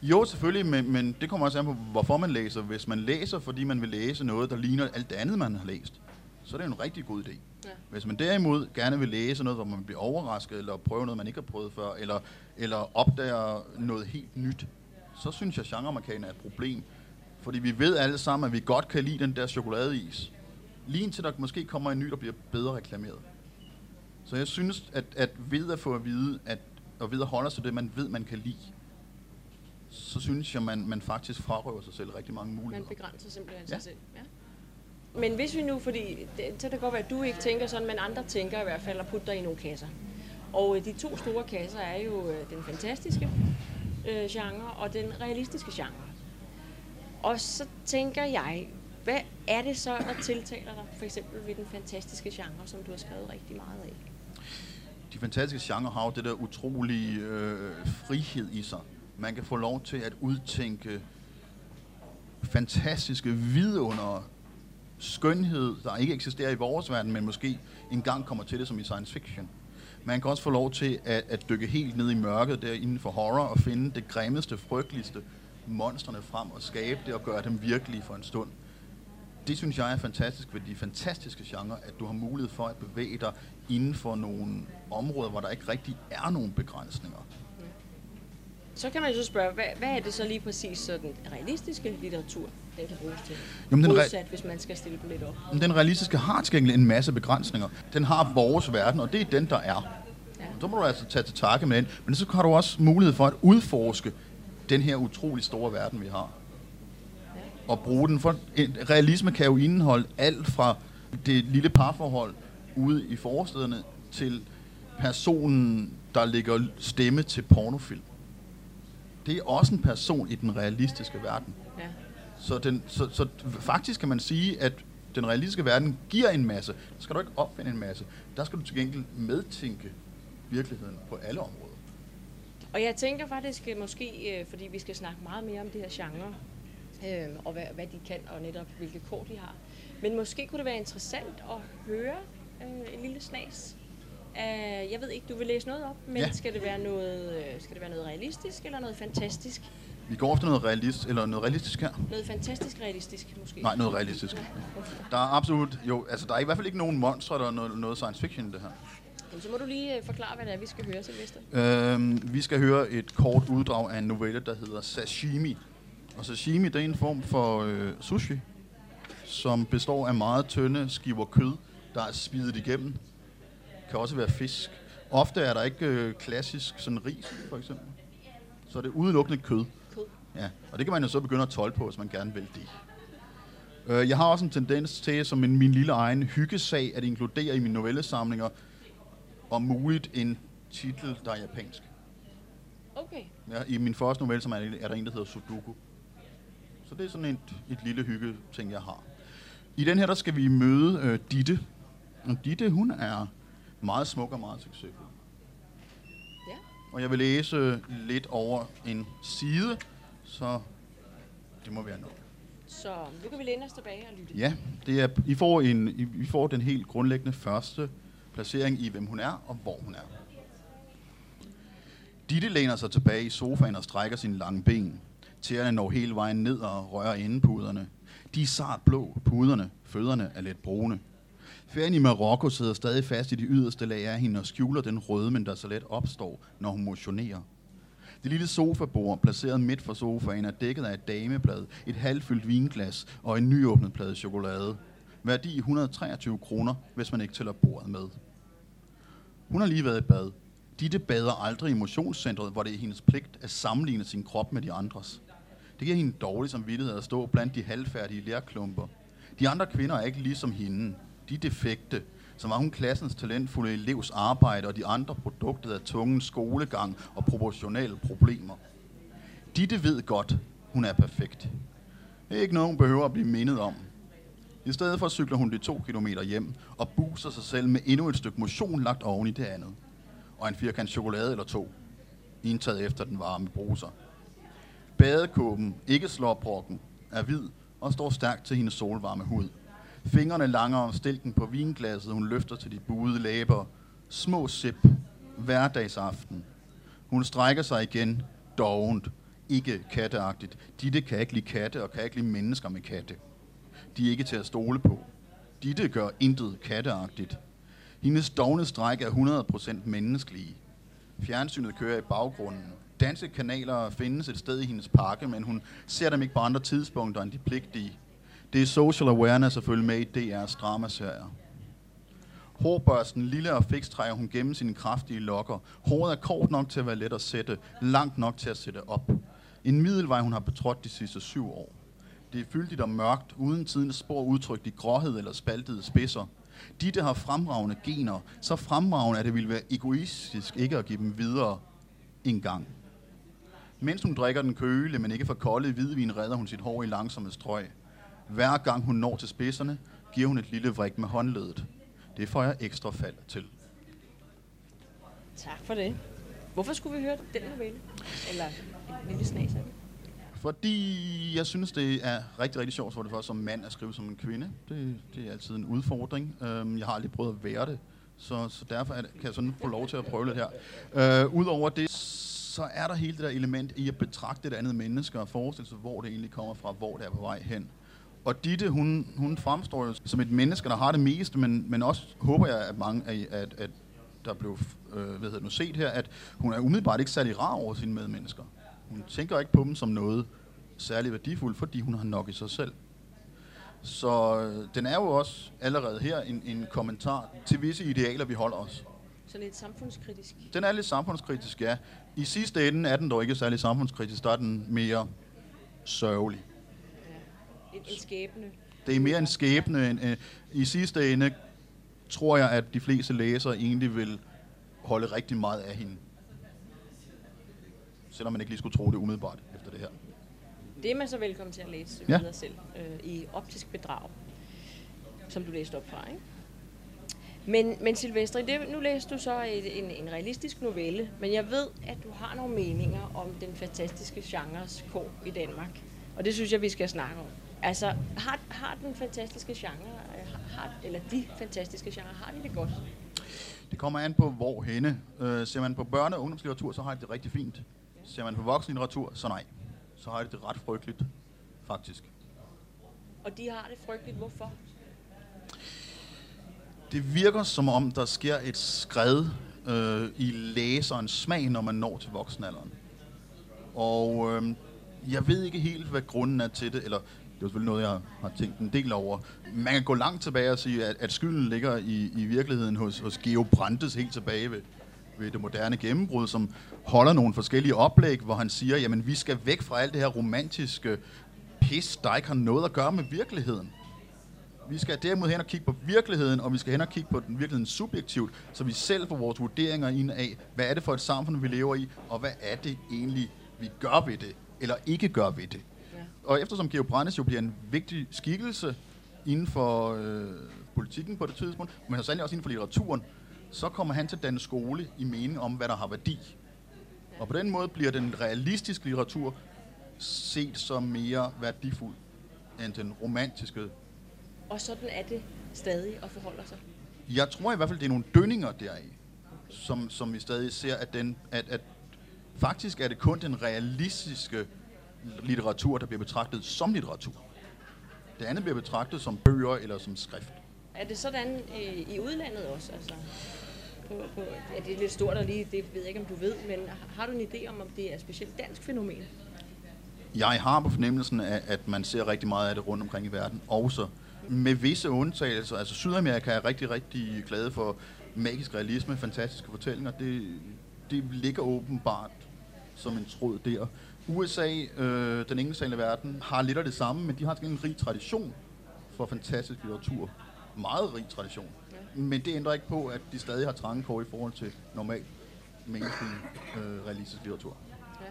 Speaker 3: Jo, selvfølgelig, men, men det kommer også an på, hvorfor man læser. Hvis man læser, fordi man vil læse noget, der ligner alt det andet, man har læst, så er det en rigtig god idé.
Speaker 2: ja.
Speaker 3: Hvis man derimod gerne vil læse noget, hvor man bliver overrasket, eller prøve noget, man ikke har prøvet før, eller, eller opdager noget helt nyt, så synes jeg, at genremarkaden er et problem. Fordi vi ved alle sammen, at vi godt kan lide den der chokoladeis. Lige indtil der måske kommer en ny, der bliver bedre reklameret. Så jeg synes, at, at ved at få at vide, at, og ved at holde sig til det, man ved, man kan lide, så synes jeg, man, man faktisk frarøver sig selv rigtig mange
Speaker 2: Man
Speaker 3: muligheder.
Speaker 2: begrænser simpelthen
Speaker 3: Ja.
Speaker 2: sig selv. Ja. Men hvis vi nu, fordi det, så kan det godt være, at du ikke tænker sådan, men andre tænker i hvert fald at putte dig i nogle kasser. Og øh, de to store kasser er jo øh, den fantastiske øh, genre og den realistiske genre. Og så tænker jeg, hvad er det så, der tiltaler dig, for eksempel ved den fantastiske genre, som du har skrevet rigtig meget af?
Speaker 3: de fantastiske genre har jo det der utrolige øh, frihed i sig. Man kan få lov til at udtænke fantastiske vidunder, skønhed, der ikke eksisterer i vores verden, men måske engang kommer til det som i science fiction. Man kan også få lov til at, at dykke helt ned i mørket der inden for horror og finde det grimmeste, frygteligste monstrene frem og skabe det og gøre dem virkelige for en stund. Det synes jeg er fantastisk ved de fantastiske genrer, at du har mulighed for at bevæge dig inden for nogle områder, hvor der ikke rigtig er nogen begrænsninger.
Speaker 2: Så kan man jo så spørge, hvad, hvad er det så lige præcis så den realistiske litteratur, den kan bruges til?
Speaker 3: Jamen, den
Speaker 2: Modsat, hvis man skal stille dem lidt op.
Speaker 3: Men den realistiske har til gengæld en masse begrænsninger. Den har vores verden, og det er den, der er.
Speaker 2: Ja.
Speaker 3: Så må du altså tage til takke med den. Men så har du også mulighed for at udforske den her utrolig store verden, vi har. Og bruge den. For realisme kan jo indeholde alt fra det lille parforhold ude i forstederne til personen, der lægger stemme til pornofilm. Det er også en person i den realistiske verden. Så, den, så, så faktisk kan man sige, at den realistiske verden giver en masse. Der skal du ikke opfinde en masse. Der skal du til gengæld medtænke virkeligheden på alle områder.
Speaker 2: Og jeg tænker faktisk øh, måske, øh, fordi vi skal snakke meget mere om det her genre, øh, og hvad, hvad de kan, og netop hvilke kort de har. Men måske kunne det være interessant at høre øh, en lille snas. af- jeg ved ikke, du vil læse noget op, men
Speaker 3: Ja.
Speaker 2: skal, det være noget, øh, skal det være noget realistisk eller noget fantastisk?
Speaker 3: Vi går ofte noget, realist, eller noget realistisk her.
Speaker 2: Noget fantastisk realistisk måske?
Speaker 3: Nej, noget realistisk. Der er absolut, jo, altså der er i hvert fald ikke nogen monstre, der er noget, noget science fiction i det her.
Speaker 2: Jamen, så må du lige øh, forklare, hvad det er, vi skal høre, Sylvester.
Speaker 3: Øhm, vi skal høre et kort uddrag af en novelle, der hedder Sashimi. Og sashimi, det er en form for øh, sushi, som består af meget tynde skiver kød, der er spidet igennem. Kan også være fisk. Ofte er der ikke øh, klassisk sådan ris, for eksempel. Så er det udelukkende kød. Ja, og det kan man jo så begynde at tolde på, hvis man gerne vil det. Øh, Jeg har også en tendens til, som en, min lille egen hyggesag, at inkludere i mine novellesamlinger, om muligt en titel, der er japansk.
Speaker 2: Okay.
Speaker 3: Ja, I min første novelle, som er, er der en, der hedder Sudoku. Så det er sådan et, et lille hygge ting, jeg har. I den her, der skal vi møde øh, Ditte. Og Ditte, hun er meget smuk og meget succesfuld.
Speaker 2: Ja.
Speaker 3: Og jeg vil læse lidt over en side, så det må være nok.
Speaker 2: Så nu kan vi læne os tilbage og lytte.
Speaker 3: Ja, det er, I, får en, I, I får den helt grundlæggende første placering i, hvem hun er og hvor hun er. Ditte læner sig tilbage i sofaen og strækker sine lange ben. Tæerne når hele vejen ned og rører indepuderne. De er sart blå, puderne, fødderne er let brune. Ferien i Marokko sidder stadig fast i de yderste lag af hende og skjuler den rødmen, der så let opstår, når hun motionerer. Det lille sofabord, placeret midt for sofaen, er dækket af et dameblad, et halvfyldt vinglas og en nyåbnet plade chokolade. Værdi 123 kroner, hvis man ikke tæller bordet med. Hun har lige været i bad. Ditte bader aldrig i motionscentret, hvor det er hendes pligt at sammenligne sin krop med de andres. Det giver hende dårlig samvittighed at stå blandt de halvfærdige lærklumper. De andre kvinder er ikke ligesom hende. De er defekte. Så var hun klassens talentfulde elevs arbejde, og de andre produktet af tungens skolegang og proportionale problemer. Ditte ved godt, hun er perfekt. Det er ikke noget, hun behøver at blive mindet om. I stedet for cykler hun de to kilometer hjem og buser sig selv med endnu et stykke motion lagt oven i det andet. Og en firkant chokolade eller to, indtaget efter den varme bruser. Badekåben, ikke slåbrokken, er hvid og står stærkt til hendes solvarme hud. Fingrene langer om stilken på vinglasset, hun løfter til de buede læber. Små sip. Hverdagsaften. Hun strækker sig igen, dovent, ikke katteagtigt. Ditte kan ikke lide katte og kan ikke lide mennesker med katte. De er ikke til at stole på. Ditte gør intet katteagtigt. Hendes dogne stræk er 100% menneskelige. Fjernsynet kører i baggrunden. Danske kanaler findes et sted i hendes pakke, men hun ser dem ikke på andre tidspunkter end de pligtige. Det er social awareness at følge med i DR's dramaserier. Hårbørsten, lille og fix, trækker hun gennem sine kraftige lokker. Håret er kort nok til at være let at sætte, langt nok til at sætte op. En middelvej, hun har betrådt de sidste syv år. Det er fyldigt og mørkt, uden tidens spor udtrykt i gråhed eller spaltede spidser. De, der har fremragende gener, så fremragende, at det ville være egoistisk ikke at give dem videre en gang. Mens hun drikker den køle, men ikke for kolde hvidvin, redder hun sit hår i langsomme strøg. Hver gang hun når til spidserne, giver hun et lille vrik med håndledet. Det får jeg ekstra fald til.
Speaker 2: Tak for det. Hvorfor skulle vi høre den novelle? Eller en lille snas af den?
Speaker 3: Fordi jeg synes, det er rigtig, rigtig sjovt for det for som mand at skrive som en kvinde. Det, det er altid en udfordring. Um, jeg har aldrig prøvet at være det, så, så derfor er det, kan jeg sådan få lov til at prøve lidt her. Uh, Udover det, så er der hele det der element i at betragte et andet menneske og forestille sig, hvor det egentlig kommer fra, hvor det er på vej hen. Og Ditte, hun, hun fremstår jo som et menneske, der har det meste, men, men også håber jeg, at mange at, at, at der blev øh, hvad hedder nu, set her, at hun er umiddelbart ikke særlig rar over sine medmennesker. Hun tænker ikke på dem som noget særligt værdifuldt, fordi hun har nok i sig selv. Så øh, den er jo også allerede her en, en kommentar til visse idealer, vi holder os.
Speaker 2: Så lidt samfundskritisk.
Speaker 3: Den er lidt samfundskritisk, ja. I sidste ende er den dog ikke særlig samfundskritisk, der er den mere sørgelig.
Speaker 2: En, en skæbne.
Speaker 3: Det er mere en skæbne. End, øh, I sidste ende tror jeg, at de fleste læsere egentlig vil holde rigtig meget af hende. Selvom man ikke lige skulle tro det umiddelbart efter det her.
Speaker 2: Det er man så velkommen til at læse
Speaker 3: Ja.
Speaker 2: videre selv øh, i Optisk Bedrag, som du læste op fra, ikke? Men, men Silvestre, det, nu læste du så en, en realistisk novelle, men jeg ved, at du har nogle meninger om den fantastiske genres kår i Danmark. Og det synes jeg, vi skal snakke om. Altså, har, har den fantastiske genre, øh, har, har, eller de fantastiske genre, har de det godt?
Speaker 3: Det kommer an på, hvor henne. Øh, ser man på børne- og ungdomslitteratur, så har de det rigtig fint. Ser man på voksenlitteratur, så nej. Så har de det ret frygteligt, faktisk.
Speaker 2: Og de har det frygteligt. Hvorfor?
Speaker 3: Det virker som om, der sker et skred øh, i læserens smag, når man når til voksenalderen. Og øh, jeg ved ikke helt, hvad grunden er til det, eller det er selvfølgelig noget, jeg har tænkt en del over. Man kan gå langt tilbage og sige, at, at skylden ligger i, i virkeligheden hos, hos Geo Brandes helt tilbage ved, ved det moderne gennembrud, som holder nogle forskellige oplæg, hvor han siger, jamen vi skal væk fra alt det her romantiske pis, der ikke har noget at gøre med virkeligheden. Vi skal derimod hen og kigge på virkeligheden, og vi skal hen og kigge på den virkeligheden subjektivt, så vi selv får vores vurderinger ind af, hvad er det for et samfund, vi lever i, og hvad er det egentlig, vi gør ved det, eller ikke gør ved det. Og eftersom Georg Brandes jo bliver en vigtig skikkelse inden for øh, politikken på det tidspunkt, men sandelig også inden for litteraturen, så kommer han til at danne skole i mening om, hvad der har værdi. Og på den måde bliver den realistiske litteratur set som mere værdifuld end den romantiske
Speaker 2: Og sådan er det stadig og forholder sig.
Speaker 3: Jeg tror i hvert fald, det er nogle dønninger deraf, som, som vi stadig ser, at, den, at, at faktisk er det kun den realistiske litteratur, der bliver betragtet som litteratur. Det andet bliver betragtet som bøger eller som skrift.
Speaker 2: Er det sådan i, i udlandet også? Altså? på, på ja, det er lidt stort og lige, det ved jeg ikke, om du ved, men har du en idé om, om det er et specielt dansk fænomen?
Speaker 3: Jeg har på fornemmelsen af, at man ser rigtig meget af det rundt omkring i verden, også med visse undtagelser. Altså Sydamerika er rigtig, rigtig glade for magisk realisme, fantastiske fortællinger. Det, det ligger åbenbart som en tråd der. USA, øh, den engelsktalende verden, har lidt af det samme, men de har en rig tradition for fantastisk litteratur. Meget rig tradition. Ja. Men det ændrer ikke på, at de stadig har trange kår i forhold til normal mainstream øh, realistisk litteratur. Ja.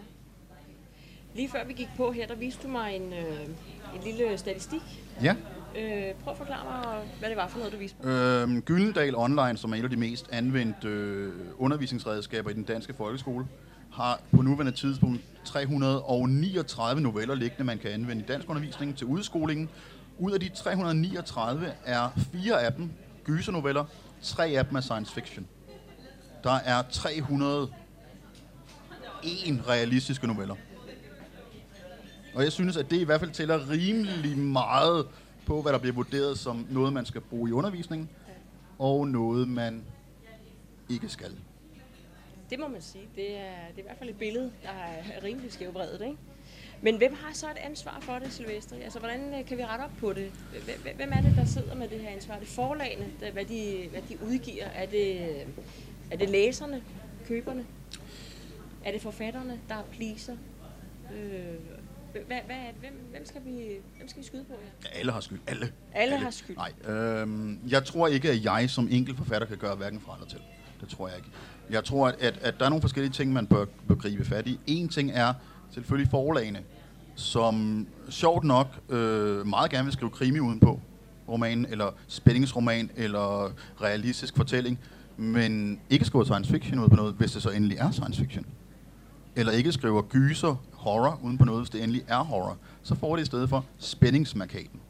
Speaker 2: Lige før vi gik på her, der viste du mig en, øh, en lille statistik.
Speaker 3: Ja.
Speaker 2: Øh, prøv at forklare mig, hvad det var for noget, du viste mig.
Speaker 3: Øh, Gyldendal Online, som er et af de mest anvendte øh, undervisningsredskaber i den danske folkeskole, har på nuværende tidspunkt 339 noveller liggende, man kan anvende i dansk undervisning til udskolingen. Ud af de 339 er fire af dem gysernoveller, tre af dem er science fiction. Der er 301 realistiske noveller. Og jeg synes, at det i hvert fald tæller rimelig meget på, hvad der bliver vurderet som noget, man skal bruge i undervisningen, og noget, man ikke skal.
Speaker 2: Det må man sige. Det er, det er i hvert fald et billede, der er rimelig skævbredet, ikke? Men hvem har så et ansvar for det, Silvestri? Altså, hvordan øh, kan vi rette op på det? Hvem er det, der sidder med det her ansvar? Er det forlagene, hvad de, hvad de udgiver? Er det, er det læserne, køberne? Er det forfatterne, der pleaser? Øh, hvad, hvad er det? Hvem, hvem, skal vi, hvem skal vi skyde på her?
Speaker 3: Ja, alle har skyld. Alle.
Speaker 2: Alle, alle. har skyld.
Speaker 3: Nej, øhm, jeg tror ikke, at jeg som enkelt forfatter kan gøre hverken fra eller til. Det tror jeg ikke. Jeg tror, at, at, at der er nogle forskellige ting, man bør, bør gribe fat i. En ting er selvfølgelig forlagene, som sjovt nok øh, meget gerne vil skrive krimi udenpå roman, eller spændingsroman, eller realistisk fortælling, men ikke skriver science fiction ud på noget, hvis det så endelig er science fiction. Eller ikke skriver gyser, horror uden på noget, hvis det endelig er horror. Så får det i stedet for spændingsmarkaten.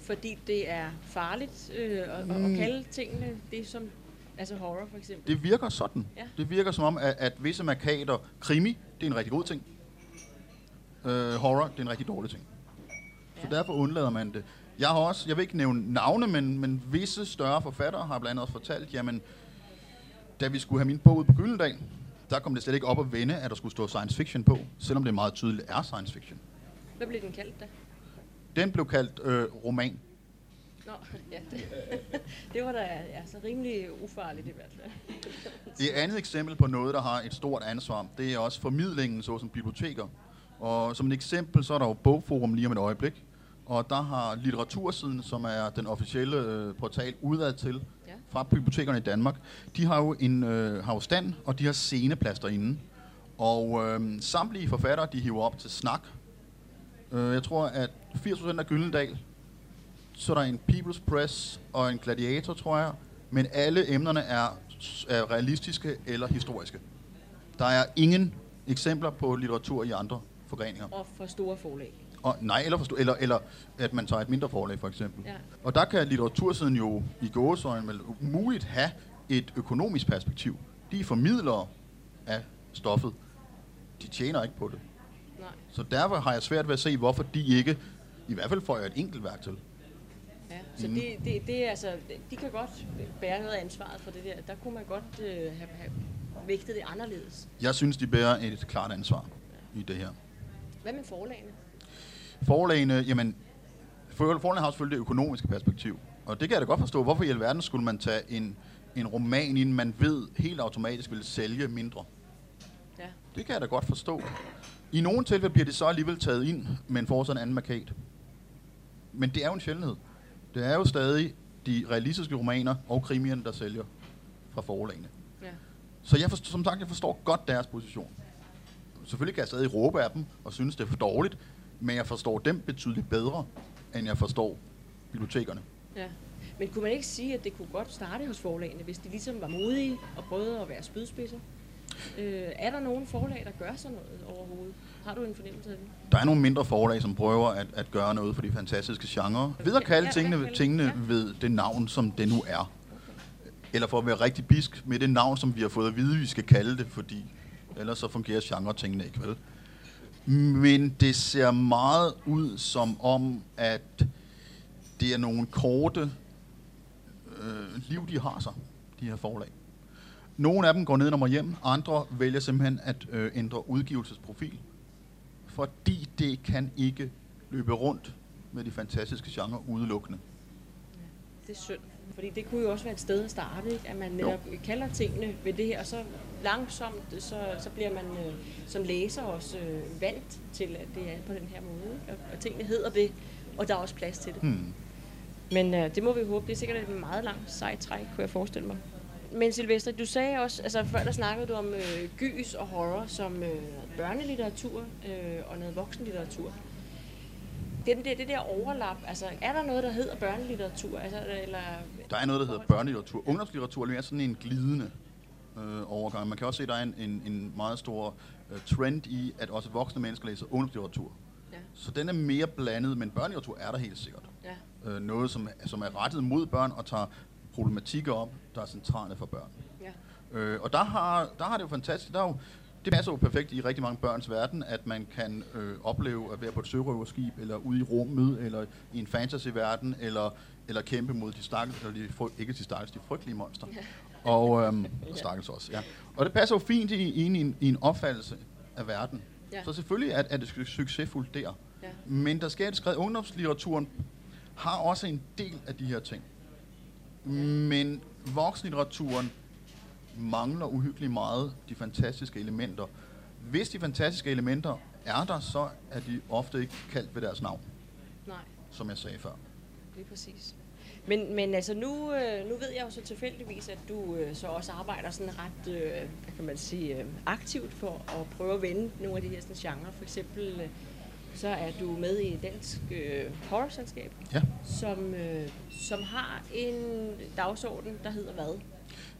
Speaker 2: Fordi det er farligt øh, at, mm. at kalde tingene det, som Altså horror for eksempel?
Speaker 3: Det virker sådan. Ja. Det virker som om, at, at visse markater, krimi, det er en rigtig god ting. Uh, horror, det er en rigtig dårlig ting. Ja. Så derfor undlader man det. Jeg har også, jeg vil ikke nævne navne, men, men visse større forfattere har blandt andet fortalt, jamen, da vi skulle have min bog ud på Gyldendal, der kom det slet ikke op at vende, at der skulle stå science fiction på, selvom det meget tydeligt er science fiction.
Speaker 2: Hvad blev den kaldt da?
Speaker 3: Den blev kaldt øh, roman.
Speaker 2: Nå, ja, det, det var da ja, så rimelig ufarligt i hvert fald.
Speaker 3: Et andet eksempel på noget, der har et stort ansvar, det er også formidlingen, såsom biblioteker. Og som et eksempel, så er der jo Bogforum lige om et øjeblik, og der har Litteratursiden, som er den officielle øh, portal udad til ja. fra bibliotekerne i Danmark, de har jo en øh, har jo stand, og de har sceneplads derinde. Og øh, samtlige forfattere, de hiver op til snak. Øh, jeg tror, at 80% af Gyldendal så er der en People's Press og en Gladiator, tror jeg. Men alle emnerne er, er realistiske eller historiske. Der er ingen eksempler på litteratur i andre forgreninger.
Speaker 2: Og for store forlag.
Speaker 3: Og, nej, eller, for, eller, eller at man tager et mindre forlag, for eksempel. Ja. Og der kan litteratursiden jo i gåsøjne vel muligt have et økonomisk perspektiv. De er formidlere af stoffet. De tjener ikke på det. Nej. Så derfor har jeg svært ved at se, hvorfor de ikke, i hvert fald får jeg et enkelt værk til.
Speaker 2: Så mm. det, det, det er altså, de kan godt bære noget af ansvaret for det der. Der kunne man godt øh, have, have vægtet det anderledes.
Speaker 3: Jeg synes, de bærer et klart ansvar ja. i det her.
Speaker 2: Hvad med forlagene?
Speaker 3: Forlagene, jamen, forlagene har selvfølgelig det økonomiske perspektiv. Og det kan jeg da godt forstå. Hvorfor i alverden skulle man tage en, en roman, inden man ved helt automatisk vil sælge mindre? Ja. Det kan jeg da godt forstå. I nogle tilfælde bliver det så alligevel taget ind, men får sådan en anden markat. Men det er jo en sjældenhed. Det er jo stadig de realistiske romaner og krimierne, der sælger fra forlagene. Ja. Så jeg forstår, som sagt, jeg forstår godt deres position. Selvfølgelig kan jeg stadig råbe af dem og synes, det er for dårligt, men jeg forstår dem betydeligt bedre, end jeg forstår bibliotekerne. Ja.
Speaker 2: Men kunne man ikke sige, at det kunne godt starte hos forlagene, hvis de ligesom var modige og prøvede at være spydspidser? Øh, er der nogen forlag, der gør sådan noget overhovedet? Har du en fornemmelse af det?
Speaker 3: Der er nogle mindre forlag, som prøver at, at gøre noget for de fantastiske genrer. Ved at kalde ja, tingene, tingene ja. ved det navn, som det nu er. Eller for at være rigtig bisk med det navn, som vi har fået at vide, vi skal kalde det, fordi ellers så fungerer genre-tingene ikke, vel? Men det ser meget ud som om, at det er nogle korte øh, liv, de har sig, de her forlag. Nogle af dem går ned og hjem, andre vælger simpelthen at øh, ændre udgivelsesprofil, fordi det kan ikke løbe rundt med de fantastiske genre udelukkende.
Speaker 2: Det er synd, fordi det kunne jo også være et sted at starte, ikke? at man netop kalder tingene ved det her, og så langsomt, så, så bliver man øh, som læser også øh, vant til, at det er på den her måde, og, og tingene hedder det, og der er også plads til det.
Speaker 3: Hmm.
Speaker 2: Men øh, det må vi håbe. Det er sikkert et meget langt sejt træk, kunne jeg forestille mig. Men Silvestre, du sagde også, altså før der snakkede du om øh, gys og horror som øh, børnelitteratur øh, og noget voksenlitteratur. Det, det, det der overlap, altså er der noget, der hedder børnelitteratur? Altså, eller,
Speaker 3: Der er noget, der hedder børnelitteratur. Ungdomslitteratur er sådan en glidende øh, overgang. Man kan også se, at der er en, en, en meget stor øh, trend i, at også voksne mennesker læser ungdomslitteratur.
Speaker 2: Ja.
Speaker 3: Så den er mere blandet, men børnelitteratur er der helt sikkert.
Speaker 2: Ja,
Speaker 3: Øh, noget, som, som er rettet mod børn og tager problematikker op, der er centrale for børn.
Speaker 2: ja,
Speaker 3: Øh, og der har, der har det jo fantastisk. Der er jo, det passer jo perfekt i rigtig mange børns verden, at man kan øh, opleve at være på et sørøverskib, eller ude i rummet, eller i en fantasyverden, eller, eller kæmpe mod de stakkels, eller de, ikke de stakkels, de frygtelige monster. Og øhm, og stakkels også, ja. Og det passer jo fint i, i, en, i en opfattelse af verden.
Speaker 2: Ja.
Speaker 3: Så selvfølgelig er, er det su- succesfuldt der.
Speaker 2: ja.
Speaker 3: Men der sker det skrevet, ungdomslitteraturen har også en del af de her ting. Men voksenlitteraturen mangler uhyggeligt meget de fantastiske elementer. Hvis de fantastiske elementer er der, så er de ofte ikke kaldt ved deres navn,
Speaker 2: Nej,
Speaker 3: som jeg sagde før.
Speaker 2: lige præcis. Men, men altså nu, øh, nu ved jeg jo så tilfældigvis, at du øh, så også arbejder sådan ret, øh, hvad kan man sige, aktivt for at prøve at vende nogle af de her sådan, genrer. For eksempel så er du med i et dansk øh, horrorselskab,
Speaker 3: Ja.
Speaker 2: som, øh, som har en dagsorden, der hedder hvad?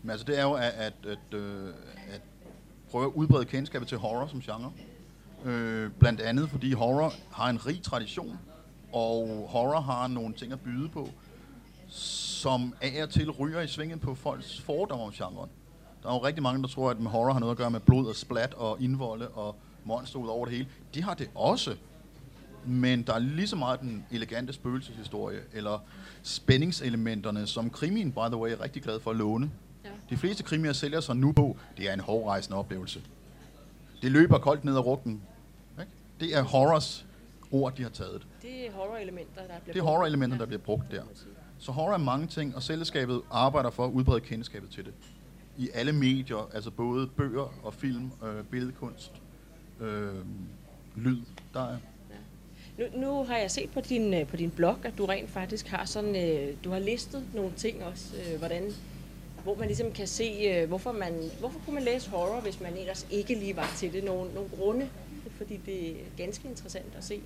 Speaker 3: Men altså det er jo at, at, at, øh, at prøve at udbrede kendskabet til horror som genre. Øh, blandt andet fordi horror har en rig tradition, og horror har nogle ting at byde på, som af og til ryger i svinget på folks fordomme om genren. Der er jo rigtig mange, der tror, at med horror har noget at gøre med blod og splat og indvolde og monster ud over det hele. De har det også. Men der er lige så meget den elegante spøgelseshistorie, eller spændingselementerne, som krimien, by the way, er rigtig glad for at låne.
Speaker 2: Ja.
Speaker 3: De fleste krimier sælger sig nu på, det er en hårdrejsende oplevelse. Det løber koldt ned ad. Ikke? Det er horrors ord, de har taget.
Speaker 2: Det er horror-elementer, der bliver
Speaker 3: Det er
Speaker 2: brugt.
Speaker 3: horror-elementer, der bliver brugt der. Så horror er mange ting, og selskabet arbejder for at udbrede kendskabet til det. I alle medier, altså både bøger og film, øh, billedkunst, øh, lyd. Der er
Speaker 2: Nu, nu har jeg set på din, øh, på din blog, at du rent faktisk har sådan, øh, du har listet nogle ting også, øh, hvordan, hvor man ligesom kan se, hvorfor, man, hvorfor kunne man læse horror, hvis man ellers ikke lige var til det. Nogle, nogle grunde, fordi det er ganske interessant at se.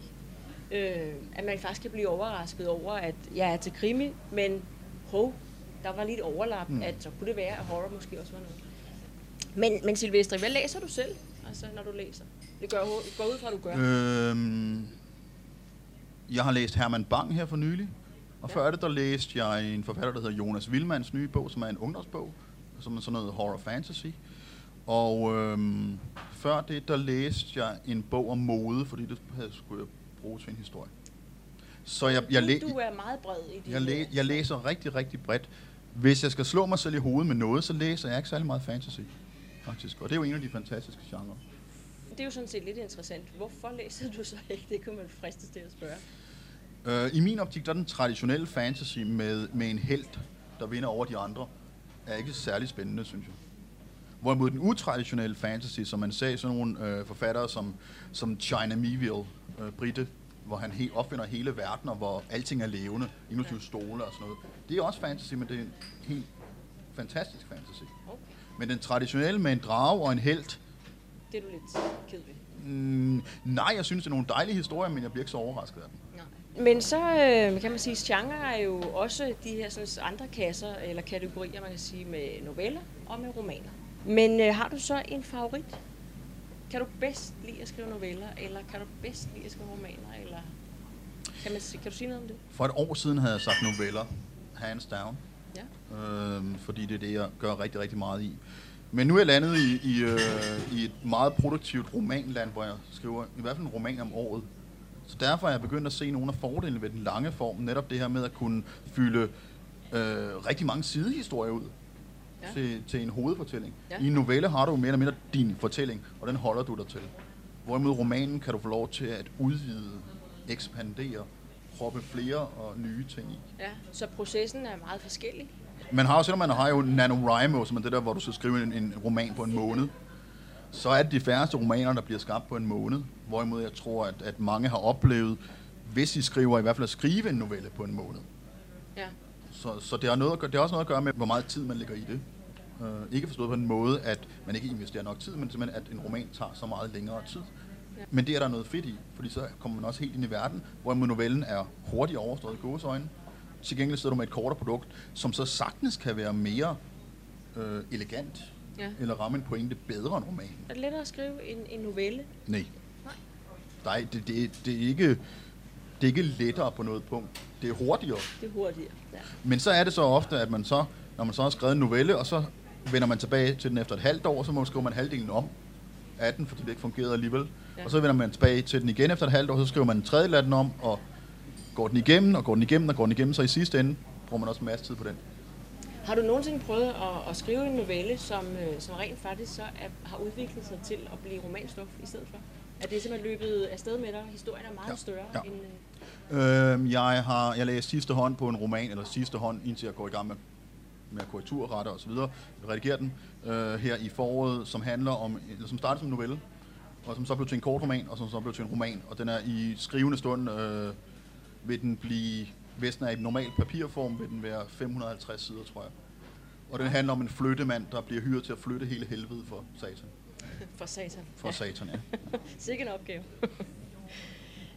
Speaker 2: Øh, at man faktisk kan blive overrasket over, at jeg er til krimi, men hov, der var lige et overlap,
Speaker 3: mm.
Speaker 2: at så kunne det være, at horror måske også var noget. Men, men Silvestre, hvad læser du selv, altså, når du læser? Det gør, går ud fra, at du gør.
Speaker 3: Øhm, jeg har læst Herman Bang her for nylig, og før det, der læste jeg en forfatter, der hedder Jonas Vilmans nye bog, som er en ungdomsbog, som er sådan noget horror fantasy. Og øhm, før det, der læste jeg en bog om mode, fordi det havde, skulle jeg bruge til en historie. Så jeg, jeg, læ-
Speaker 2: du, er meget bred i din...
Speaker 3: jeg, læ- jeg læser rigtig, rigtig bredt. Hvis jeg skal slå mig selv i hovedet med noget, så læser jeg ikke særlig meget fantasy, faktisk. Og det er jo en af de fantastiske genrer.
Speaker 2: Det er jo sådan set lidt interessant. Hvorfor læser du så ikke? Det kunne man fristes til at spørge.
Speaker 3: Øh, I min optik, der er den traditionelle fantasy med, med en held, der vinder over de andre, er ikke særlig spændende, synes jeg. Hvorimod den utraditionelle fantasy, som man ser sådan nogle øh, forfattere som, som China Mieville, øh, Britte, hvor han he, opfinder hele verden, og hvor alting er levende, inklusive stole og sådan noget. Det er også fantasy, men det er en helt fantastisk fantasy.
Speaker 2: Okay.
Speaker 3: Men den traditionelle med en drage og en held,
Speaker 2: Det er du lidt ked ved.
Speaker 3: mm, nej, jeg synes, det er nogle dejlige historier, men jeg bliver ikke så overrasket af dem.
Speaker 2: Men så øh, kan man sige, at genre er jo også de her sådan, andre kasser eller kategorier, man kan sige, med noveller og med romaner. Men øh, har du så en favorit? Kan du bedst lide at skrive noveller, eller kan du bedst lide at skrive romaner, eller kan, man, kan du sige noget om det?
Speaker 3: For et år siden havde jeg sagt noveller, hands down.
Speaker 2: Ja.
Speaker 3: øhm, fordi det er det, jeg gør rigtig, rigtig meget i. Men nu er jeg landet i, i, øh, i et meget produktivt romanland, hvor jeg skriver i hvert fald en roman om året. Så derfor er jeg begyndt at se nogle af fordelene ved den lange form, netop det her med at kunne fylde øh, rigtig mange sidehistorier ud. ja. til, til en hovedfortælling.
Speaker 2: Ja.
Speaker 3: I en novelle har du mere eller mindre din fortælling, og den holder du dig til. Hvorimod romanen kan du få lov til at udvide, ekspandere, proppe flere og nye ting i.
Speaker 2: Ja, så processen er meget forskellig.
Speaker 3: Man har selvom man har jo NaNoWriMo, som er det der, hvor du skal skrive en, en roman på en måned, så er det de færreste romaner, der bliver skabt på en måned. Hvorimod jeg tror, at, at mange har oplevet, hvis de skriver, i hvert fald at skrive en novelle på en måned.
Speaker 2: Ja.
Speaker 3: Så, så det, har noget at gøre, det har også noget at gøre med, hvor meget tid man lægger i det. Uh, ikke forstået på en måde, at man ikke investerer nok tid, men simpelthen, at en roman tager så meget længere tid. Ja. Men det er der noget fedt i, fordi så kommer man også helt ind i verden, hvorimod novellen er hurtigt overstået i gåsøjne. Til gengæld sidder du med et kortere produkt, som så sagtens kan være mere øh, elegant,
Speaker 2: Ja.
Speaker 3: eller ramme en pointe bedre end romanen.
Speaker 2: Er det lettere at skrive en, en novelle?
Speaker 3: Nej.
Speaker 2: Nej.
Speaker 3: Nej, det, det, det, er ikke, det er ikke lettere på noget punkt. Det er hurtigere.
Speaker 2: Det er hurtigere. Ja.
Speaker 3: Men så er det så ofte, at man så, når man så har skrevet en novelle, og så vender man tilbage til den efter et halvt år, så må man skrive man halvdelen om af den, fordi det ikke fungerede alligevel.
Speaker 2: Ja.
Speaker 3: Og så vender man tilbage til den igen efter et halvt år, så skriver man en tredjedel af den om, og går den igennem, og går den igennem, og går den igennem, så i sidste ende bruger man også en masse tid på den.
Speaker 2: Har du nogensinde prøvet at, at skrive en novelle, som, øh, som rent faktisk så er, har udviklet sig til at blive romanstof i stedet for? Er det simpelthen løbet afsted med dig? Historien er meget
Speaker 3: Ja.
Speaker 2: større
Speaker 3: Ja.
Speaker 2: end... Øh,
Speaker 3: Øhm, jeg har jeg læste sidste hånd på en roman, eller sidste hånd, indtil jeg går i gang med, med korrekturretter og så videre, redigerer den øh, her i foråret, som handler om, eller som startede som novelle, og som så blev til en kort roman, og som så blev til en roman, og den er i skrivende stund, øh, vil den blive, hvis den er i normal papirform, vil den være 550 sider, tror jeg. Og den handler om en flyttemand, der bliver hyret til at flytte hele helvede for satan.
Speaker 2: for satan.
Speaker 3: For satan, ja.
Speaker 2: Sikke en opgave.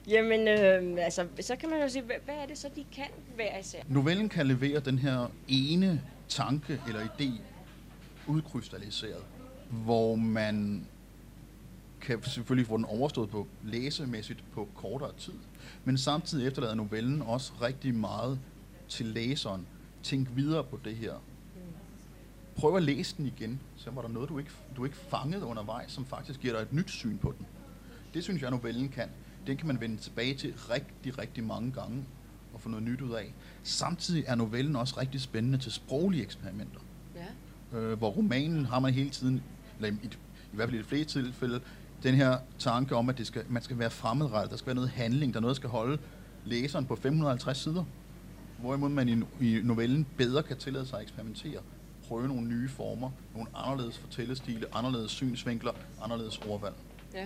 Speaker 2: Jamen, øh, altså, så kan man jo sige, hvad, hvad er det så, de kan være især?
Speaker 3: Novellen kan levere den her ene tanke eller idé udkrystalliseret, hvor man kan selvfølgelig få den overstået på læsemæssigt på kortere tid, men samtidig efterlader novellen også rigtig meget til læseren. Tænk videre på det her. Prøv at læse den igen, så var der noget, du ikke, du ikke fangede undervejs, som faktisk giver dig et nyt syn på den. Det synes jeg, novellen kan. Den kan man vende tilbage til rigtig, rigtig mange gange og få noget nyt ud af. Samtidig er novellen også rigtig spændende til sproglige eksperimenter.
Speaker 2: Ja.
Speaker 3: Øh, hvor romanen har man hele tiden, eller i, i, hvert fald i de fleste tilfælde, den her tanke om, at det skal, man skal være fremmedrettet, der skal være noget handling, der er noget, der skal holde læseren på 550 sider. Hvorimod man i, i novellen bedre kan tillade sig at eksperimentere, prøve nogle nye former, nogle anderledes fortællestile, anderledes synsvinkler, anderledes ordvalg.
Speaker 2: Ja.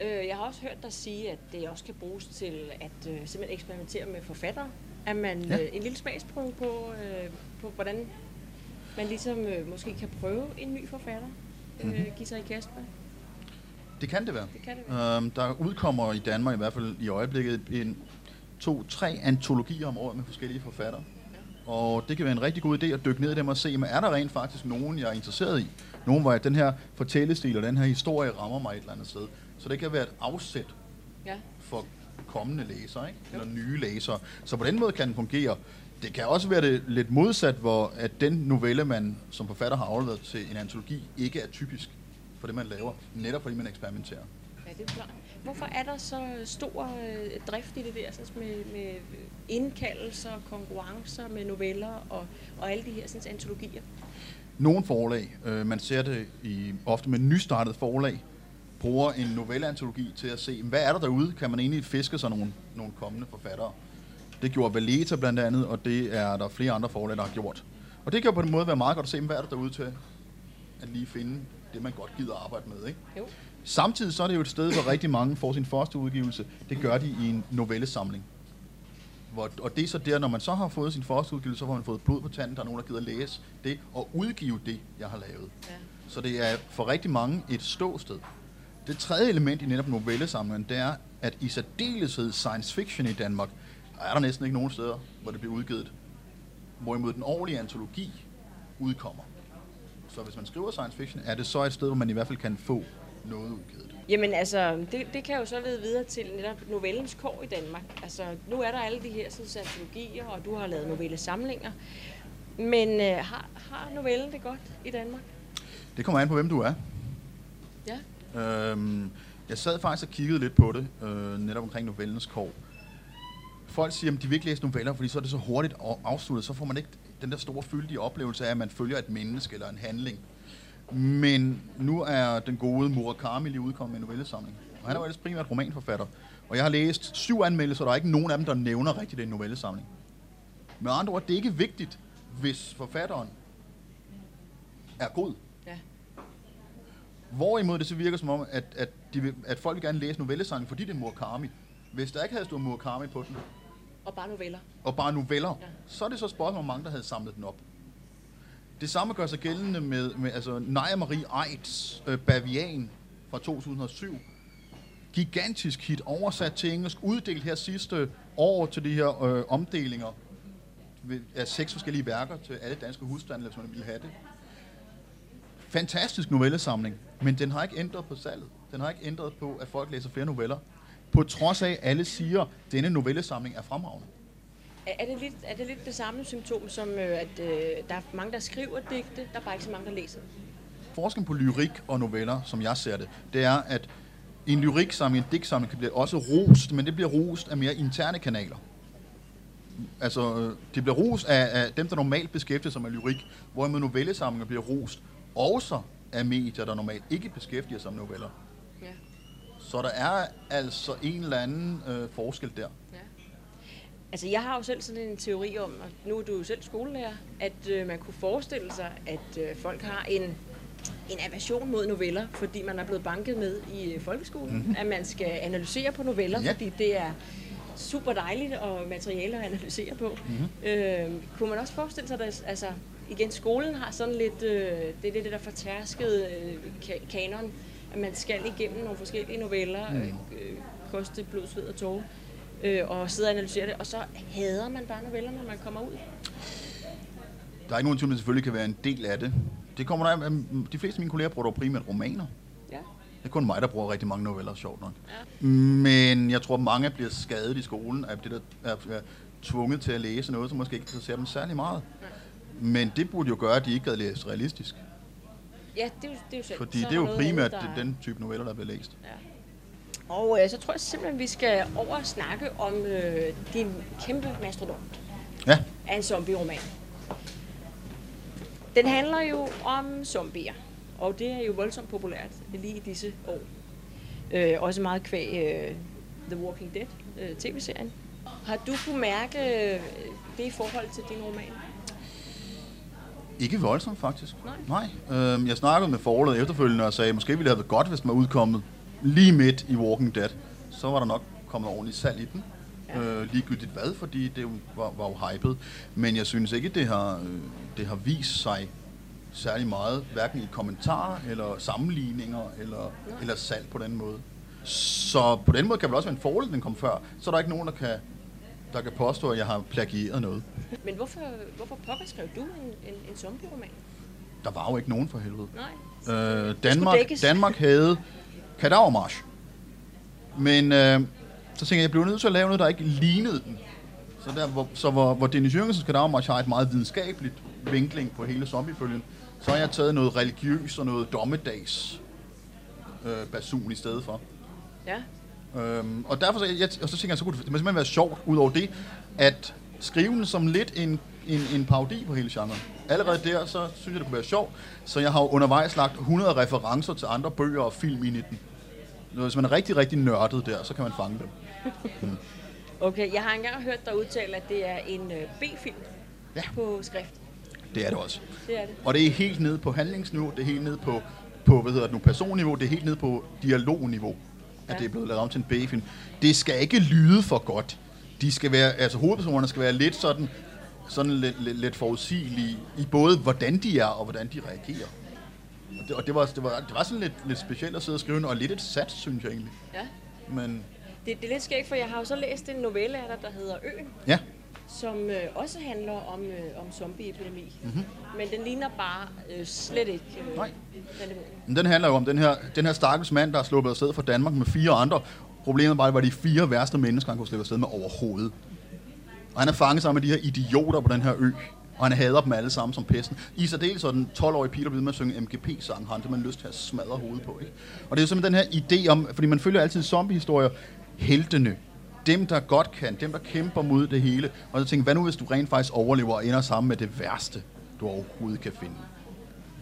Speaker 2: Øh, jeg har også hørt dig sige, at det også kan bruges til at øh, simpelthen eksperimentere med forfattere. Er man
Speaker 3: Ja.
Speaker 2: øh, en lille smagsprøve på, øh, på, hvordan man ligesom øh, måske kan prøve en ny forfatter? Øh,
Speaker 3: Mhm.
Speaker 2: give sig i kast med?
Speaker 3: Det kan det være.
Speaker 2: Det kan det være.
Speaker 3: Øhm, der udkommer i Danmark i hvert fald i øjeblikket en to-tre antologier om året med forskellige forfattere. Og det kan være en rigtig god idé at dykke ned i dem og se, men er der rent faktisk nogen, jeg er interesseret i? Nogen, hvor den her fortællestil og den her historie rammer mig et eller andet sted. Så det kan være et afsæt
Speaker 2: Ja.
Speaker 3: for kommende læsere, ikke? Eller nye læsere. Så på den måde kan den fungere. Det kan også være det lidt modsat, hvor at den novelle, man som forfatter har afleveret til en antologi, ikke er typisk for det, man laver, netop fordi man eksperimenterer.
Speaker 2: Ja, det er klart. Hvorfor er der så stor øh, drift i det der, sådan med, med indkaldelser, konkurrencer med noveller og, og alle de her sådan, antologier?
Speaker 3: Nogle forlag, øh, man ser det i, ofte med nystartet forlag, bruger en novelleantologi til at se, hvad er der derude? Kan man egentlig fiske sig nogle, nogle kommende forfattere? Det gjorde Valeta blandt andet, og det er der flere andre forlag, der har gjort. Og det kan på en måde være meget godt at se, hvad er der derude til at lige finde det, man godt gider arbejde med. Ikke?
Speaker 2: Jo.
Speaker 3: Samtidig så er det jo et sted, hvor rigtig mange får sin første udgivelse. Det gør de i en novellesamling. Hvor, og det er så der, når man så har fået sin første udgivelse, så har man fået blod på tanden, der er nogen, der gider læse det, og udgive det, jeg har lavet.
Speaker 2: Ja.
Speaker 3: Så det er for rigtig mange et ståsted. Det tredje element i netop novellesamlingen, det er, at i særdeleshed science fiction i Danmark, er der næsten ikke nogen steder, hvor det bliver udgivet. Hvorimod den årlige antologi udkommer. Så hvis man skriver science fiction, er det så et sted, hvor man i hvert fald kan få noget udgivet.
Speaker 2: Jamen altså, det, det kan jo så lede videre til netop novellens kår i Danmark. Altså, nu er der alle de her sådan, antologier, og du har lavet novellesamlinger. Men øh, har, har novellen det godt i Danmark?
Speaker 3: Det kommer an på, hvem du er.
Speaker 2: Ja.
Speaker 3: Øhm, jeg sad faktisk og kiggede lidt på det, øh, netop omkring novellens kår. Folk siger, at de vil ikke læse noveller, fordi så er det så hurtigt af- afsluttet, så får man ikke den der store fyldige oplevelse af, at man følger et menneske eller en handling. Men nu er den gode Murakami lige udkommet med en novellesamling. Og han er jo ellers primært romanforfatter. Og jeg har læst syv anmeldelser, og der er ikke nogen af dem, der nævner rigtigt den novellesamling. Med andre ord, det er ikke vigtigt, hvis forfatteren er god.
Speaker 2: Ja.
Speaker 3: Hvorimod det så virker som om, at, at, de vil, at folk vil gerne læse novellesamling, fordi det er Murakami. Hvis der ikke havde stået Murakami på den,
Speaker 2: Og bare noveller.
Speaker 3: og bare noveller,
Speaker 2: Ja.
Speaker 3: ja. så er det så et spørgsmål, hvor mange der havde samlet den op. Det samme gør sig gældende med, med altså Naja Marie Eids øh, Bavian fra 2007. Gigantisk hit, oversat til engelsk, uddelt her sidste år til de her øh, omdelinger af seks forskellige værker til alle danske husstande, hvis man ville have det. Fantastisk novellesamling, men den har ikke ændret på salget. Den har ikke ændret på, at folk læser flere noveller. På trods af, at alle siger, at denne novellesamling er fremragende.
Speaker 2: Er, det lidt, er det lidt det samme symptom, som øh, at øh, der er mange, der skriver digte, der er bare ikke så mange, der læser?
Speaker 3: Forskellen på lyrik og noveller, som jeg ser det, det er, at en lyriksamling, en digtsamling, kan blive også rost, men det bliver rost af mere interne kanaler. Altså, øh, det bliver rost af, af dem, der normalt beskæftiger sig med lyrik, hvorimod novellesamlinger bliver rost også af medier, der normalt ikke beskæftiger sig med noveller. Så der er altså en eller anden øh, forskel der.
Speaker 2: ja. Altså, jeg har jo selv sådan en teori om, og nu er du jo selv skolelærer, at øh, man kunne forestille sig, at øh, folk har en, en aversion mod noveller, fordi man er blevet banket med i øh, folkeskolen, mm-hmm. at man skal analysere på noveller,
Speaker 3: Ja.
Speaker 2: fordi det er super dejligt og materiale at analysere på. Mm-hmm. Øh, kunne man også forestille sig, at altså, igen, skolen har sådan lidt, øh, det er det, det der fortærskede øh, ka- kanon, at man skal igennem nogle forskellige noveller, mm. øh, koste blod, sved og tårer, øh, og sidde og analysere det, og så hader man bare novellerne, når man kommer ud.
Speaker 3: Der er ikke nogen tvivl, om det selvfølgelig kan være en del af det. Det kommer der, de fleste af mine kolleger bruger dog primært romaner.
Speaker 2: Ja.
Speaker 3: Det er kun mig, der bruger rigtig mange noveller, sjovt nok.
Speaker 2: Ja.
Speaker 3: Men jeg tror, mange bliver skadet i skolen af det, der er, er tvunget til at læse noget, som måske ikke interesserer dem særlig meget. Men det burde jo gøre, at de ikke havde læst realistisk.
Speaker 2: Ja, det er jo, det er jo selv.
Speaker 3: Fordi
Speaker 2: Så
Speaker 3: det er jo
Speaker 2: noget
Speaker 3: primært
Speaker 2: andet, der-
Speaker 3: den type noveller, der bliver læst.
Speaker 2: Ja. Og øh, så tror jeg simpelthen, vi skal over og snakke om øh, din kæmpe mastodont
Speaker 3: Ja,
Speaker 2: af en zombie-roman. Den handler jo om zombier, og det er jo voldsomt populært lige i disse år. Øh, også meget kvæg øh, The Walking Dead, øh, tv-serien. Har du kunne mærke øh, det i forhold til din roman?
Speaker 3: Ikke voldsomt faktisk.
Speaker 2: Nej.
Speaker 3: Nej. Øhm, jeg snakkede med forholdet efterfølgende og sagde, måske ville det have været godt, hvis den var udkommet lige midt i Walking Dead. Så var der nok kommet ordentligt salg i den.
Speaker 2: Ja.
Speaker 3: Øh, ligegyldigt hvad, fordi det var, var jo hypet. Men jeg synes ikke, det har, øh, det har vist sig særlig meget, hverken i kommentarer, eller sammenligninger, eller, eller salg på den måde. Så på den måde kan det vel også være en fordel, den kom før. Så er der ikke nogen, der kan, der kan påstå, at jeg har plagieret noget.
Speaker 2: Men hvorfor, hvorfor pokker skrev du en, en, en zombie-roman?
Speaker 3: Der var jo ikke nogen for helvede.
Speaker 2: Nej.
Speaker 3: Øh, Danmark. Danmark havde kadavermarsch. Men øh, så tænkte jeg, jeg blev nødt til at lave noget, der ikke lignede den. Så, der, hvor, så hvor, hvor Dennis Jørgensens kadavermarsch har et meget videnskabeligt vinkling på hele zombiefølgen, så har jeg taget noget religiøst og noget dommedags øh, basun i stedet for.
Speaker 2: Ja.
Speaker 3: Øhm, og derfor så, jeg, og så tænker jeg, så kunne det simpelthen være sjovt, ud over det, at skrive den som lidt en, en, en parodi på hele genren. Allerede der, så synes jeg, det kunne være sjovt. Så jeg har jo undervejs lagt 100 referencer til andre bøger og film ind i den. Hvis man er rigtig, rigtig nørdet der, så kan man fange dem.
Speaker 2: Okay, jeg har engang hørt dig udtale, at det er en øh, B-film
Speaker 3: Ja.
Speaker 2: på skrift.
Speaker 3: Det er det også.
Speaker 2: Det er det.
Speaker 3: Og det er helt nede på handlingsniveau, det er helt nede på, på hvad hedder det nu, personniveau, det er helt nede på dialogniveau, at
Speaker 2: Ja.
Speaker 3: det er blevet lavet om til en B-film. Det skal ikke lyde for godt. De skal være, altså hovedpersonerne skal være lidt sådan, sådan lidt, lidt, lidt forudsigelige i både hvordan de er og hvordan de reagerer. Og det, og det, var, det, var, det var sådan lidt, lidt specielt at sidde og skrive, og lidt et sats, synes jeg egentlig.
Speaker 2: Ja.
Speaker 3: Men
Speaker 2: Det, det er lidt skægt, for jeg har jo så læst en novelle af dig, der hedder Øen,
Speaker 3: ja,
Speaker 2: som øh, også handler om, øh, om zombieepidemi.
Speaker 3: Mhm.
Speaker 2: Mm-hmm. Men den ligner bare øh, slet ikke øh,
Speaker 3: Nej.
Speaker 2: den.
Speaker 3: Men den handler jo om den her, den her stakkels mand, der er sluppet afsted fra Danmark med fire andre. Problemet var, at det var de fire værste mennesker, han kunne slippe afsted med overhovedet. Og han er fanget sammen med de her idioter på den her ø. Og han hader dem alle sammen som pesten. I særdeles den 12-årige Peter blev ved med at synge MGP-sang, han simpelthen lyst til at smadre hovedet på. Ikke? Og det er jo simpelthen den her idé om, fordi man følger altid zombiehistorier, heltene. Dem, der godt kan, dem, der kæmper mod det hele. Og så tænkte jeg, hvad nu hvis du rent faktisk overlever og ender sammen med det værste, du overhovedet kan finde?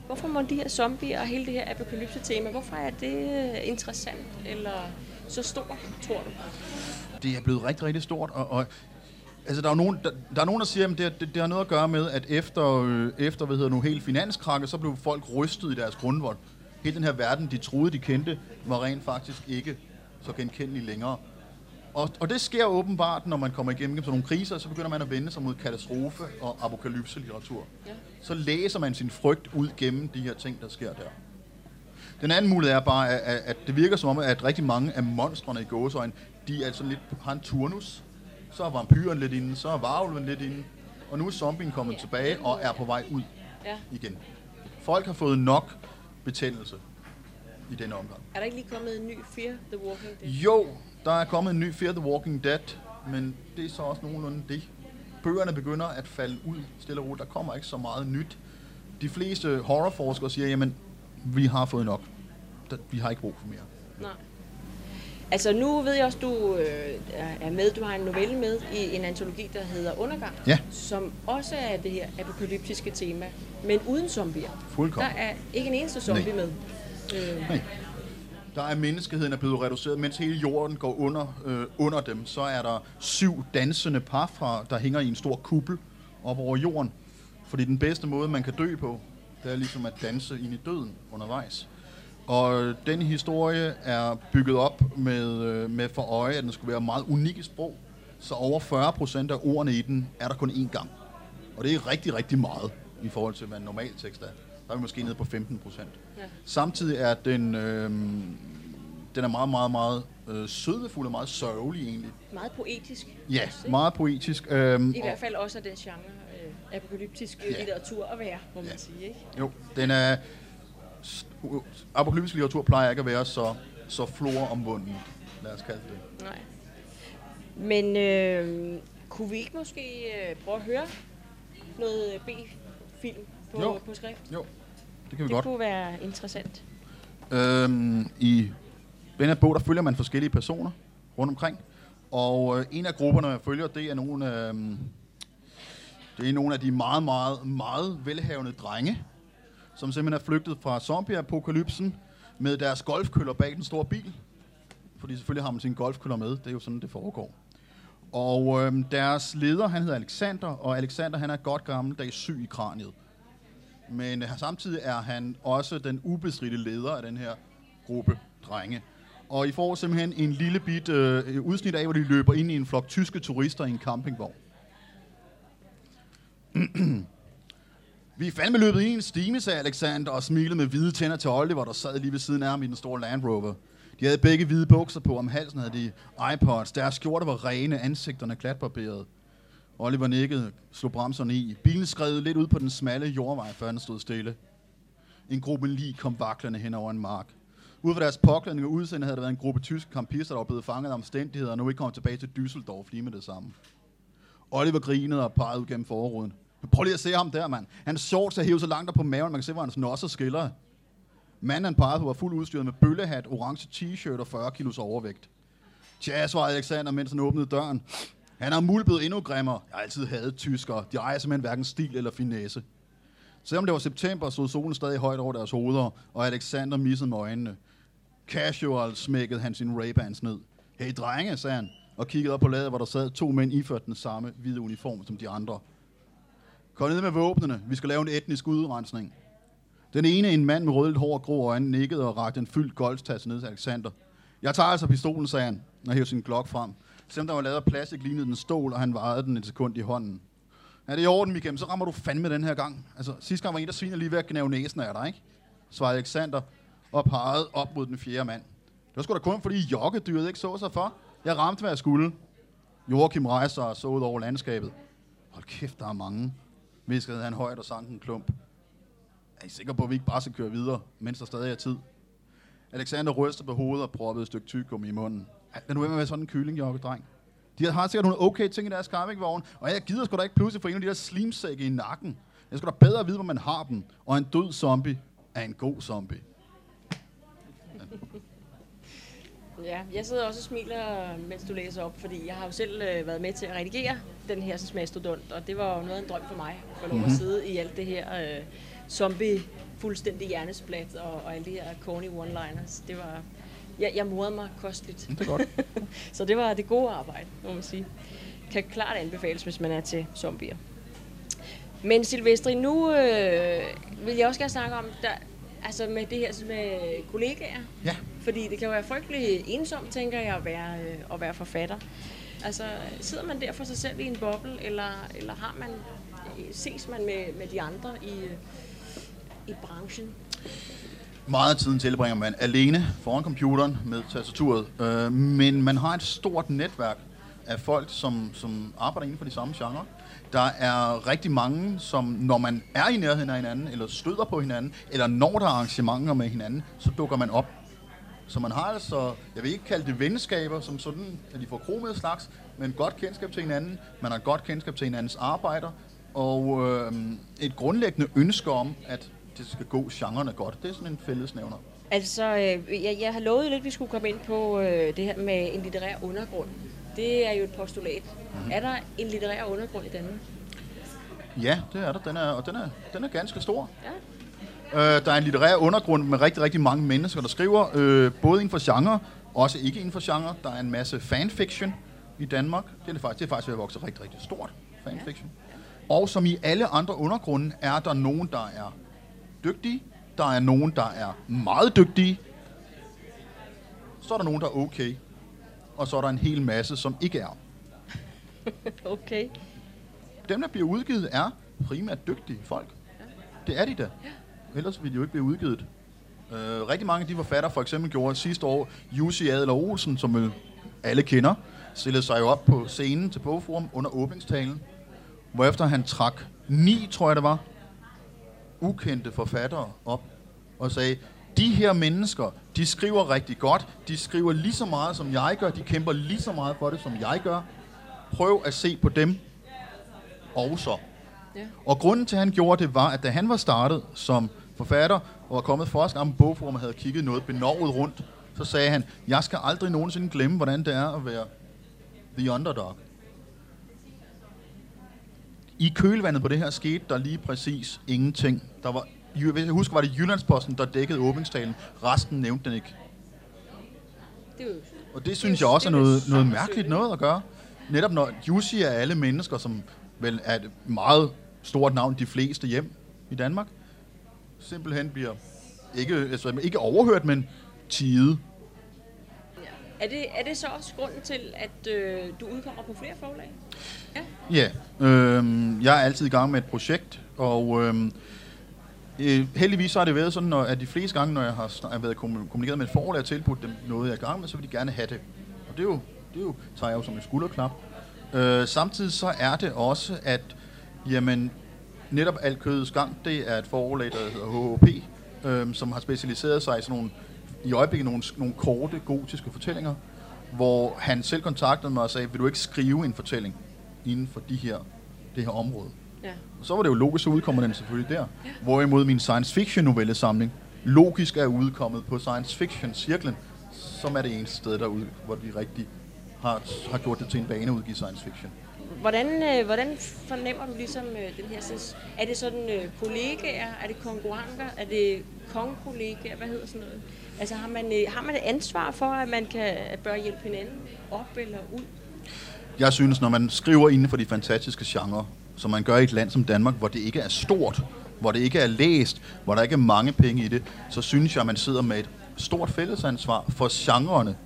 Speaker 2: Hvorfor må de her zombier og hele det her apokalypse-tema, hvorfor er det øh, interessant eller så stort, tror du?
Speaker 3: Det er blevet rigtig, rigtig stort, og, og Altså, der er, nogen, der, der er nogen, der siger, at det, det, det har noget at gøre med, at efter, øh, efter hvad hedder nu, helt finanskrakke, så blev folk rystet i deres grundvold. Hele den her verden, de troede, de kendte, var rent faktisk ikke så genkendelig længere. Og, og det sker åbenbart, når man kommer igennem sådan nogle kriser, så begynder man at vende sig mod katastrofe og apokalypse-litteratur. Ja. Så læser man sin frygt ud gennem de her ting, der sker der. Den anden mulighed er bare, at, at det virker som om, at rigtig mange af monstrene i gåsøjne, de er sådan lidt, har en turnus. Så er vampyren lidt inde, så er varulven lidt inde, og nu er zombien kommet ja. tilbage og er på vej ud ja. igen. Folk har fået nok betændelse i denne omgang.
Speaker 2: Er der ikke lige kommet en ny Fear the Walking Dead?
Speaker 3: Jo, der er kommet en ny Fear the Walking Dead, men det er så også nogenlunde det. Bøgerne begynder at falde ud stille og roligt. Der kommer ikke så meget nyt. De fleste horrorforskere siger, jamen, vi har fået nok. Vi har ikke brug for mere.
Speaker 2: Nej. Altså nu ved jeg også, du øh, er med, du har en novelle med i en antologi, der hedder Undergang,
Speaker 3: ja.
Speaker 2: som også er det her apokalyptiske tema, men uden zombier.
Speaker 3: Fuldkommen.
Speaker 2: Der er ikke en eneste zombie
Speaker 3: Nej.
Speaker 2: med.
Speaker 3: Øh. Nej. Der er menneskeheden er blevet reduceret, mens hele jorden går under, øh, under dem. Så er der syv dansende par, fra, der hænger i en stor kuppel op over jorden. Fordi den bedste måde, man kan dø på, det er ligesom at danse ind i døden undervejs. Og den historie er bygget op med, øh, med for øje, at den skulle være meget unik i sprog. Så over 40 procent af ordene i den er der kun én gang. Og det er rigtig, rigtig meget i forhold til, hvad en normal tekst er. Der er vi måske nede på 15 procent. Ja. Samtidig er den, øh, den er meget, meget, meget øh, sødefuld og meget sørgelig egentlig.
Speaker 2: Meget poetisk.
Speaker 3: Ja, meget poetisk. Øh,
Speaker 2: I hvert fald også af den genre øh, apokalyptisk ja. litteratur at være, må man ja. sige. Ikke?
Speaker 3: Jo, den er apokalyptisk litteratur plejer ikke at være så, så floromvunden, lad os kalde det.
Speaker 2: Nej. Men øh, kunne vi ikke måske øh, prøve at høre noget B-film på,
Speaker 3: jo.
Speaker 2: på skrift?
Speaker 3: Jo, det kan vi
Speaker 2: det
Speaker 3: godt.
Speaker 2: Det kunne være interessant.
Speaker 3: Øhm, I den her bog, der følger man forskellige personer rundt omkring. Og øh, en af grupperne, jeg følger, det er nogle, øh, det er nogle af de meget, meget, meget velhavende drenge, som simpelthen er flygtet fra zombie-apokalypsen med deres golfkøller bag den store bil. Fordi selvfølgelig har man sin golfkøller med. Det er jo sådan, det foregår. Og øh, deres leder, han hedder Alexander, og Alexander han er godt gammeldags syg i kraniet. Men samtidig er han også den ubestridte leder af den her gruppe drenge. Og I får simpelthen en lille bit øh, udsnit af, hvor de løber ind i en flok tyske turister i en campingvogn. Vi er fandme løbet i en stime, sagde Alexander og smilede med hvide tænder til Oliver, der sad lige ved siden af ham i den store Land Rover. De havde begge hvide bukser på, om halsen havde de iPods. Deres skjorter var rene, ansigterne klatbarberede. Oliver nikkede, slog bremserne i. Bilen skred lidt ud på den smalle jordvej, før den stod stille. En gruppe lige kom vaklende hen over en mark. Ud fra deres påklædning og udseende havde der været en gruppe tyske kampister, der var blevet fanget af omstændigheder, og nu ikke kom tilbage til Düsseldorf lige med det samme. Oliver grinede og pegede ud gennem forruden. Prøv lige at se ham der, mand. Han shorts er hævet så langt op på maven, man kan se, hvor hans nosser skiller. Manden han pegede på var fuld udstyret med bøllehat, orange t-shirt og 40 kilos overvægt. Tja, svarede Alexander, mens han åbnede døren. Han har mulbet endnu grimmere. Jeg har altid hadet tyskere. De ejer simpelthen hverken stil eller finesse. Selvom det var september, stod solen stadig højt over deres hoveder, og Alexander missede med øjnene. Casual smækkede han sin ray ned. Hey drenge, sagde han, og kiggede op på ladet, hvor der sad to mænd iført den samme hvide uniform som de andre. Kom ned med våbnene. Vi skal lave en etnisk udrensning. Den ene, en mand med rødt hår og grå øjne, nikkede og rakte en fyldt golftasse ned til Alexander. Jeg tager altså pistolen, sagde han, og hævde sin glok frem. Selvom der var lavet af plastik, lignede den stol, og han vejede den et sekund i hånden. Er det i orden, Michael? Så rammer du fandme den her gang. Altså, sidste gang var en, der sviner lige ved at gnave næsen af dig, ikke? Svarede Alexander og pegede op mod den fjerde mand. Det var sgu da kun, fordi jokkedyret ikke så sig for. Jeg ramte, hvad jeg skulle. Joachim rejste og så ud over landskabet. Hold kæft, der er mange viskede han højt og sank en klump. Er I sikre på, at vi ikke bare skal køre videre, mens der stadig er tid? Alexander rystede på hovedet og proppede et stykke tyggegummi i munden. Er du med med sådan en kyllingjokke, dreng? De har sikkert nogle okay ting i deres campingvogn, og jeg gider sgu da ikke pludselig få en af de der slimsække i nakken. Jeg skal da bedre vide, hvor man har dem, og en død zombie er en god zombie.
Speaker 2: Ja, jeg sidder også og smiler, mens du læser op, fordi jeg har jo selv øh, været med til at redigere den her som mastodont, og det var jo noget af en drøm for mig, at få lov at sidde i alt det her øh, zombie fuldstændig hjernesplat og, og alle de her corny one-liners. Det var, jeg, jeg morede mig kosteligt.
Speaker 3: Det er godt.
Speaker 2: Så det var det gode arbejde, må man sige. Kan klart anbefales, hvis man er til zombier. Men Silvestri, nu øh, vil jeg også gerne snakke om, der, altså med det her med kollegaer.
Speaker 3: Ja.
Speaker 2: Fordi det kan jo være frygtelig ensomt, tænker jeg, at være, øh, at være forfatter. Altså, sidder man der for sig selv i en boble, eller, eller har man, ses man med, med de andre i, i branchen?
Speaker 3: Meget af tiden tilbringer man alene foran computeren med tastaturet, øh, men man har et stort netværk af folk, som, som arbejder inden for de samme genre. Der er rigtig mange, som når man er i nærheden af hinanden, eller støder på hinanden, eller når der er arrangementer med hinanden, så dukker man op. Så man har altså, jeg vil ikke kalde det venskaber, som sådan, at de får kromede slags, men godt kendskab til hinanden. Man har godt kendskab til hinandens arbejder, og øh, et grundlæggende ønske om, at det skal gå genrerne godt. Det er sådan en fællesnævner.
Speaker 2: Altså, øh, jeg, jeg har lovet lidt, at vi skulle komme ind på øh, det her med en litterær undergrund. Det er jo et postulat. Mm-hmm. Er der en litterær undergrund i Danmark?
Speaker 3: Ja, det er der. Den er, og den er, den er ganske stor.
Speaker 2: Ja.
Speaker 3: Øh, der er en litterær undergrund med rigtig, rigtig mange mennesker, der skriver, øh, både inden for genre, også ikke inden for genre. Der er en masse fanfiction i Danmark. Det er, faktisk, det er faktisk ved at vokse rigtig, rigtig stort, fanfiction. Og som i alle andre undergrunde, er der nogen, der er dygtige. Der er nogen, der er meget dygtige. Så er der nogen, der er okay. Og så er der en hel masse, som ikke er.
Speaker 2: Okay.
Speaker 3: Dem, der bliver udgivet, er primært dygtige folk. Det er de da. Ellers ville de jo ikke blive udgivet. Øh, rigtig mange af de forfattere, for eksempel gjorde sidste år, Jussi Adler Olsen, som vel alle kender, stillede sig jo op på scenen til Bogforum under åbningstalen, hvorefter han trak ni, tror jeg det var, ukendte forfattere op og sagde, de her mennesker, de skriver rigtig godt, de skriver lige så meget, som jeg gør, de kæmper lige så meget for det, som jeg gør. Prøv at se på dem også.
Speaker 2: Ja.
Speaker 3: Og grunden til, at han gjorde det, var, at da han var startet som forfatter, og var kommet gang på Bogforum og havde kigget noget benovet rundt, så sagde han, jeg skal aldrig nogensinde glemme, hvordan det er at være the underdog. I kølvandet på det her skete der lige præcis ingenting. Der var, hvis jeg husker, var det Jyllandsposten, der dækkede åbningstalen. Resten nævnte den ikke.
Speaker 2: Det er jo,
Speaker 3: Og det synes
Speaker 2: Det er
Speaker 3: jeg også er noget, noget mærkeligt noget at gøre. Netop når Jussi er alle mennesker, som vel er et meget stort navn, de fleste hjem i Danmark, simpelthen bliver ikke, altså, ikke overhørt, men tide
Speaker 2: er, det, er det så også grunden til, at øh, du udkommer på flere forlag? Ja.
Speaker 3: Ja, øh, jeg er altid i gang med et projekt, og øhm, øh, heldigvis så har det været sådan, når, at de fleste gange, når jeg har været kommunikeret med et forlag og tilbudt dem noget, jeg er i gang med, så vil de gerne have det. Og det er jo, det er jo tager jeg jo som en skulderklap. Øh, samtidig så er det også, at jamen, netop alt kødets gang, det er et forlag, der hedder HHP, øh, som har specialiseret sig i sådan nogle, i øjeblikket nogle, nogle korte, gotiske fortællinger, hvor han selv kontaktede mig og sagde, vil du ikke skrive en fortælling inden for de her, det her område?
Speaker 2: ja.
Speaker 3: Og så var det jo logisk, så udkommer den selvfølgelig der. Hvorimod min science fiction novellesamling logisk er udkommet på science fiction cirklen, som er det eneste sted derude, hvor de rigtig har, har gjort det til en bane at udgive science fiction.
Speaker 2: Hvordan, øh, hvordan fornemmer du ligesom øh, den her... Sådan, er det sådan øh, kollegaer? Er det konkurrenter? Er det kongekollegaer? Hvad hedder sådan noget? Altså har man, øh, har man et ansvar for, at man kan bør hjælpe hinanden op eller ud?
Speaker 3: Jeg synes, når man skriver inden for de fantastiske genrer, som man gør i et land som Danmark, hvor det ikke er stort, hvor det ikke er læst, hvor der ikke er mange penge i det, så synes jeg, at man sidder med et stort fællesansvar for genrerne.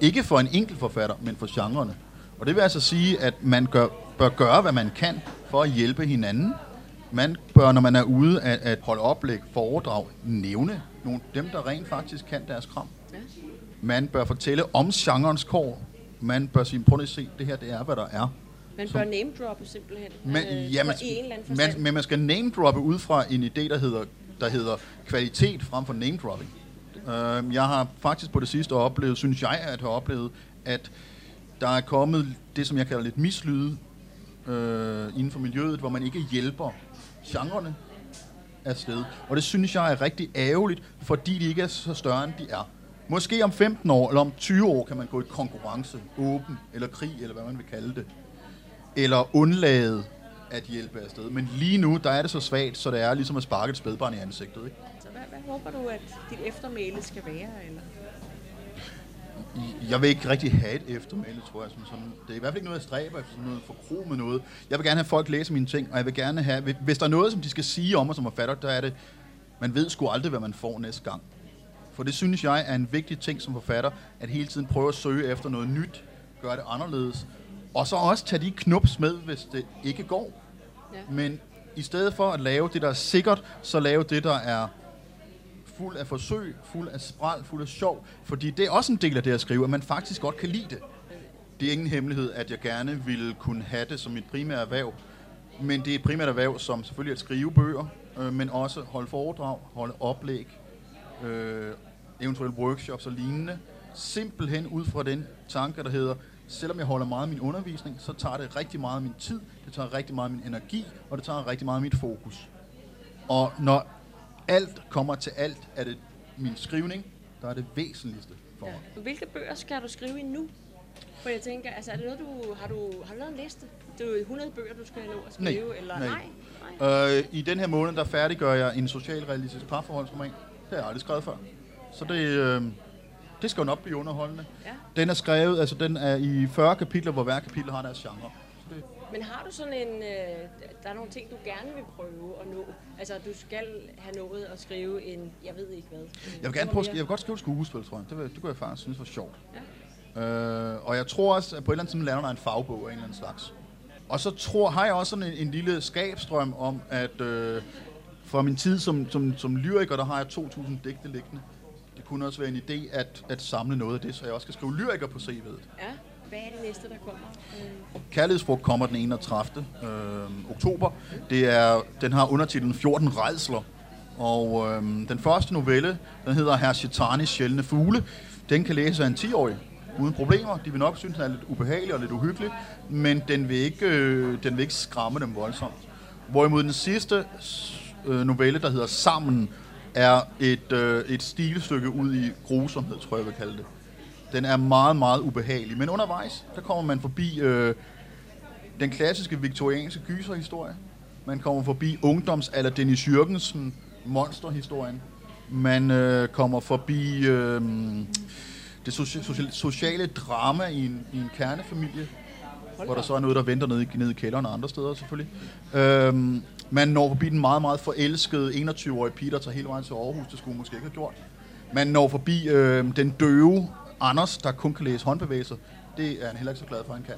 Speaker 3: Ikke for en enkelt forfatter, men for genrerne. Og det vil altså sige, at man gør, bør gøre, hvad man kan for at hjælpe hinanden. Man bør, når man er ude at, at holde oplæg, foredrag, nævne nogle, dem, der rent faktisk kan deres kram. Man bør fortælle om genrens kår. Man bør sige, prøv at se, det her det er, hvad der er.
Speaker 2: Man bør name droppe simpelthen.
Speaker 3: Men,
Speaker 2: øh,
Speaker 3: ja, man,
Speaker 2: i en eller anden forstand.
Speaker 3: man, men man skal name droppe ud fra en idé, der hedder, der hedder kvalitet frem for name dropping. Uh, jeg har faktisk på det sidste oplevet, synes jeg at have oplevet, at der er kommet det, som jeg kalder lidt mislyde uh, inden for miljøet, hvor man ikke hjælper genrerne afsted. Og det synes jeg er rigtig ærgerligt, fordi de ikke er så større, end de er. Måske om 15 år, eller om 20 år, kan man gå i konkurrence, åben, eller krig, eller hvad man vil kalde det. Eller undlade at hjælpe afsted. Men lige nu, der er det så svagt, så det er ligesom at sparke et spædbarn i ansigtet. Ikke?
Speaker 2: Så hvad, hvad håber du, at dit eftermæle skal være? Eller?
Speaker 3: Jeg vil ikke rigtig have et eftermæle, tror jeg. Som sådan. Det er i hvert fald ikke noget, jeg stræber efter, sådan noget forkro med noget. Jeg vil gerne have folk læse mine ting, og jeg vil gerne have, hvis der er noget, som de skal sige om mig som forfatter, der er det, man ved sgu aldrig, hvad man får næste gang. For det synes jeg er en vigtig ting som forfatter, at hele tiden prøve at søge efter noget nyt, gøre det anderledes, og så også tage de knups med, hvis det ikke går. Ja. Men i stedet for at lave det, der er sikkert, så lave det, der er fuld af forsøg, fuld af spral, fuld af sjov. Fordi det er også en del af det at skrive, at man faktisk godt kan lide det. Det er ingen hemmelighed, at jeg gerne ville kunne have det som mit primære erhverv. Men det er et primært erhverv, som selvfølgelig er at skrive bøger, øh, men også holde foredrag, holde oplæg, øh, eventuelle workshops og lignende. Simpelthen ud fra den tanke, der hedder, selvom jeg holder meget af min undervisning, så tager det rigtig meget af min tid, det tager rigtig meget af min energi, og det tager rigtig meget af mit fokus. Og når alt kommer til alt, er det min skrivning, der er det væsentligste for mig.
Speaker 2: Ja. Hvilke bøger skal du skrive i nu? For jeg tænker, altså er det noget, du har, du, har du lavet en liste? Det er jo 100 bøger, du skal nå at skrive,
Speaker 3: nej,
Speaker 2: eller
Speaker 3: nej? nej. Øh, I den her måned, der færdiggør jeg en socialrealistisk parforholdsroman. Det har jeg aldrig skrevet før. Så det, øh, det skal jo nok blive underholdende. Ja. Den er skrevet, altså den er i 40 kapitler, hvor hver kapitel har deres genre.
Speaker 2: Men har du sådan en, øh, der er nogle ting, du gerne vil prøve at nå? Altså, du skal have nået at skrive en, jeg ved ikke hvad.
Speaker 3: Jeg vil, gerne prøve, jeg vil godt skrive et skuespil, tror jeg. Det, vil, det kunne jeg faktisk synes var sjovt. Ja. Øh, og jeg tror også, at på et eller andet tidspunkt laver der en fagbog af en eller anden slags. Og så tror, har jeg også sådan en, en lille skabstrøm om, at øh, fra min tid som, som, som lyriker, der har jeg 2.000 digte liggende. Det kunne også være en idé at, at samle noget af det, så jeg også skal skrive lyriker på CV'et.
Speaker 2: Ja. Hvad er det næste, der kommer?
Speaker 3: Øh. Kærlighedsfrugt kommer den 31. Øh, oktober. Det er, den har undertitlen 14 redsler. Og øh, den første novelle, den hedder Herr Chitanis sjældne fugle. Den kan læses af en 10-årig uden problemer. De vil nok synes, den er lidt ubehagelig og lidt uhyggelig, men den vil ikke, øh, den vil ikke skræmme dem voldsomt. Hvorimod den sidste øh, novelle, der hedder Sammen, er et, øh, et stilstykke ud i grusomhed, tror jeg, jeg vil kalde det. Den er meget, meget ubehagelig. Men undervejs, der kommer man forbi øh, den klassiske viktorianske gyserhistorie. Man kommer forbi ungdoms- eller Dennis Jørgensen monsterhistorien. Man øh, kommer forbi øh, det socia- sociale drama i en, i en kernefamilie, hvor der så er noget, der venter nede, nede i kælderen og andre steder selvfølgelig. Øhm, man når forbi den meget, meget forelskede 21-årige Peter, der tager hele vejen til Aarhus, det skulle måske ikke have gjort. Man når forbi øh, den døve Anders, der kun kan læse håndbevægelser, det er han heller ikke så glad for, han kan.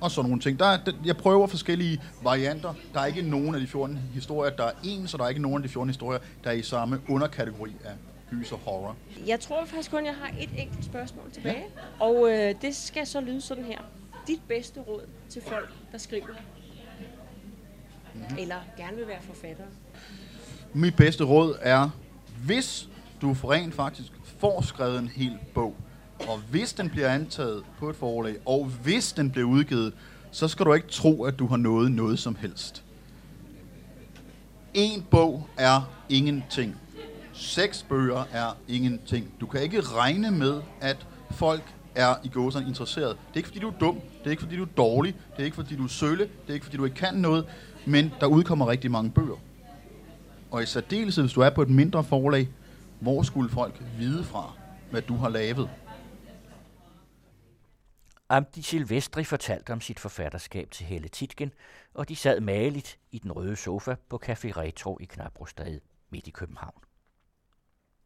Speaker 3: Og sådan nogle ting. Der er, jeg prøver forskellige varianter. Der er ikke nogen af de 14 historier, der er en, så der er ikke nogen af de 14 historier, der er i samme underkategori af gys og horror.
Speaker 2: Jeg tror faktisk kun, jeg har et enkelt spørgsmål tilbage. Ja. Og øh, det skal så lyde sådan her. Dit bedste råd til folk, der skriver, mm-hmm. eller gerne vil være forfatter?
Speaker 3: Mit bedste råd er, hvis du rent faktisk får skrevet en hel bog, og hvis den bliver antaget på et forlag, og hvis den bliver udgivet, så skal du ikke tro, at du har nået noget som helst. En bog er ingenting. Seks bøger er ingenting. Du kan ikke regne med, at folk er i gåserne interesseret. Det er ikke fordi, du er dum, det er ikke fordi, du er dårlig, det er ikke fordi, du er sølle, det er ikke fordi, du ikke kan noget, men der udkommer rigtig mange bøger. Og i særdeleshed, hvis du er på et mindre forlag, hvor skulle folk vide fra, hvad du har lavet?
Speaker 1: Amdi Silvestri fortalte om sit forfatterskab til Helle Titgen, og de sad maligt i den røde sofa på Café Retro i Knabrostad midt i København.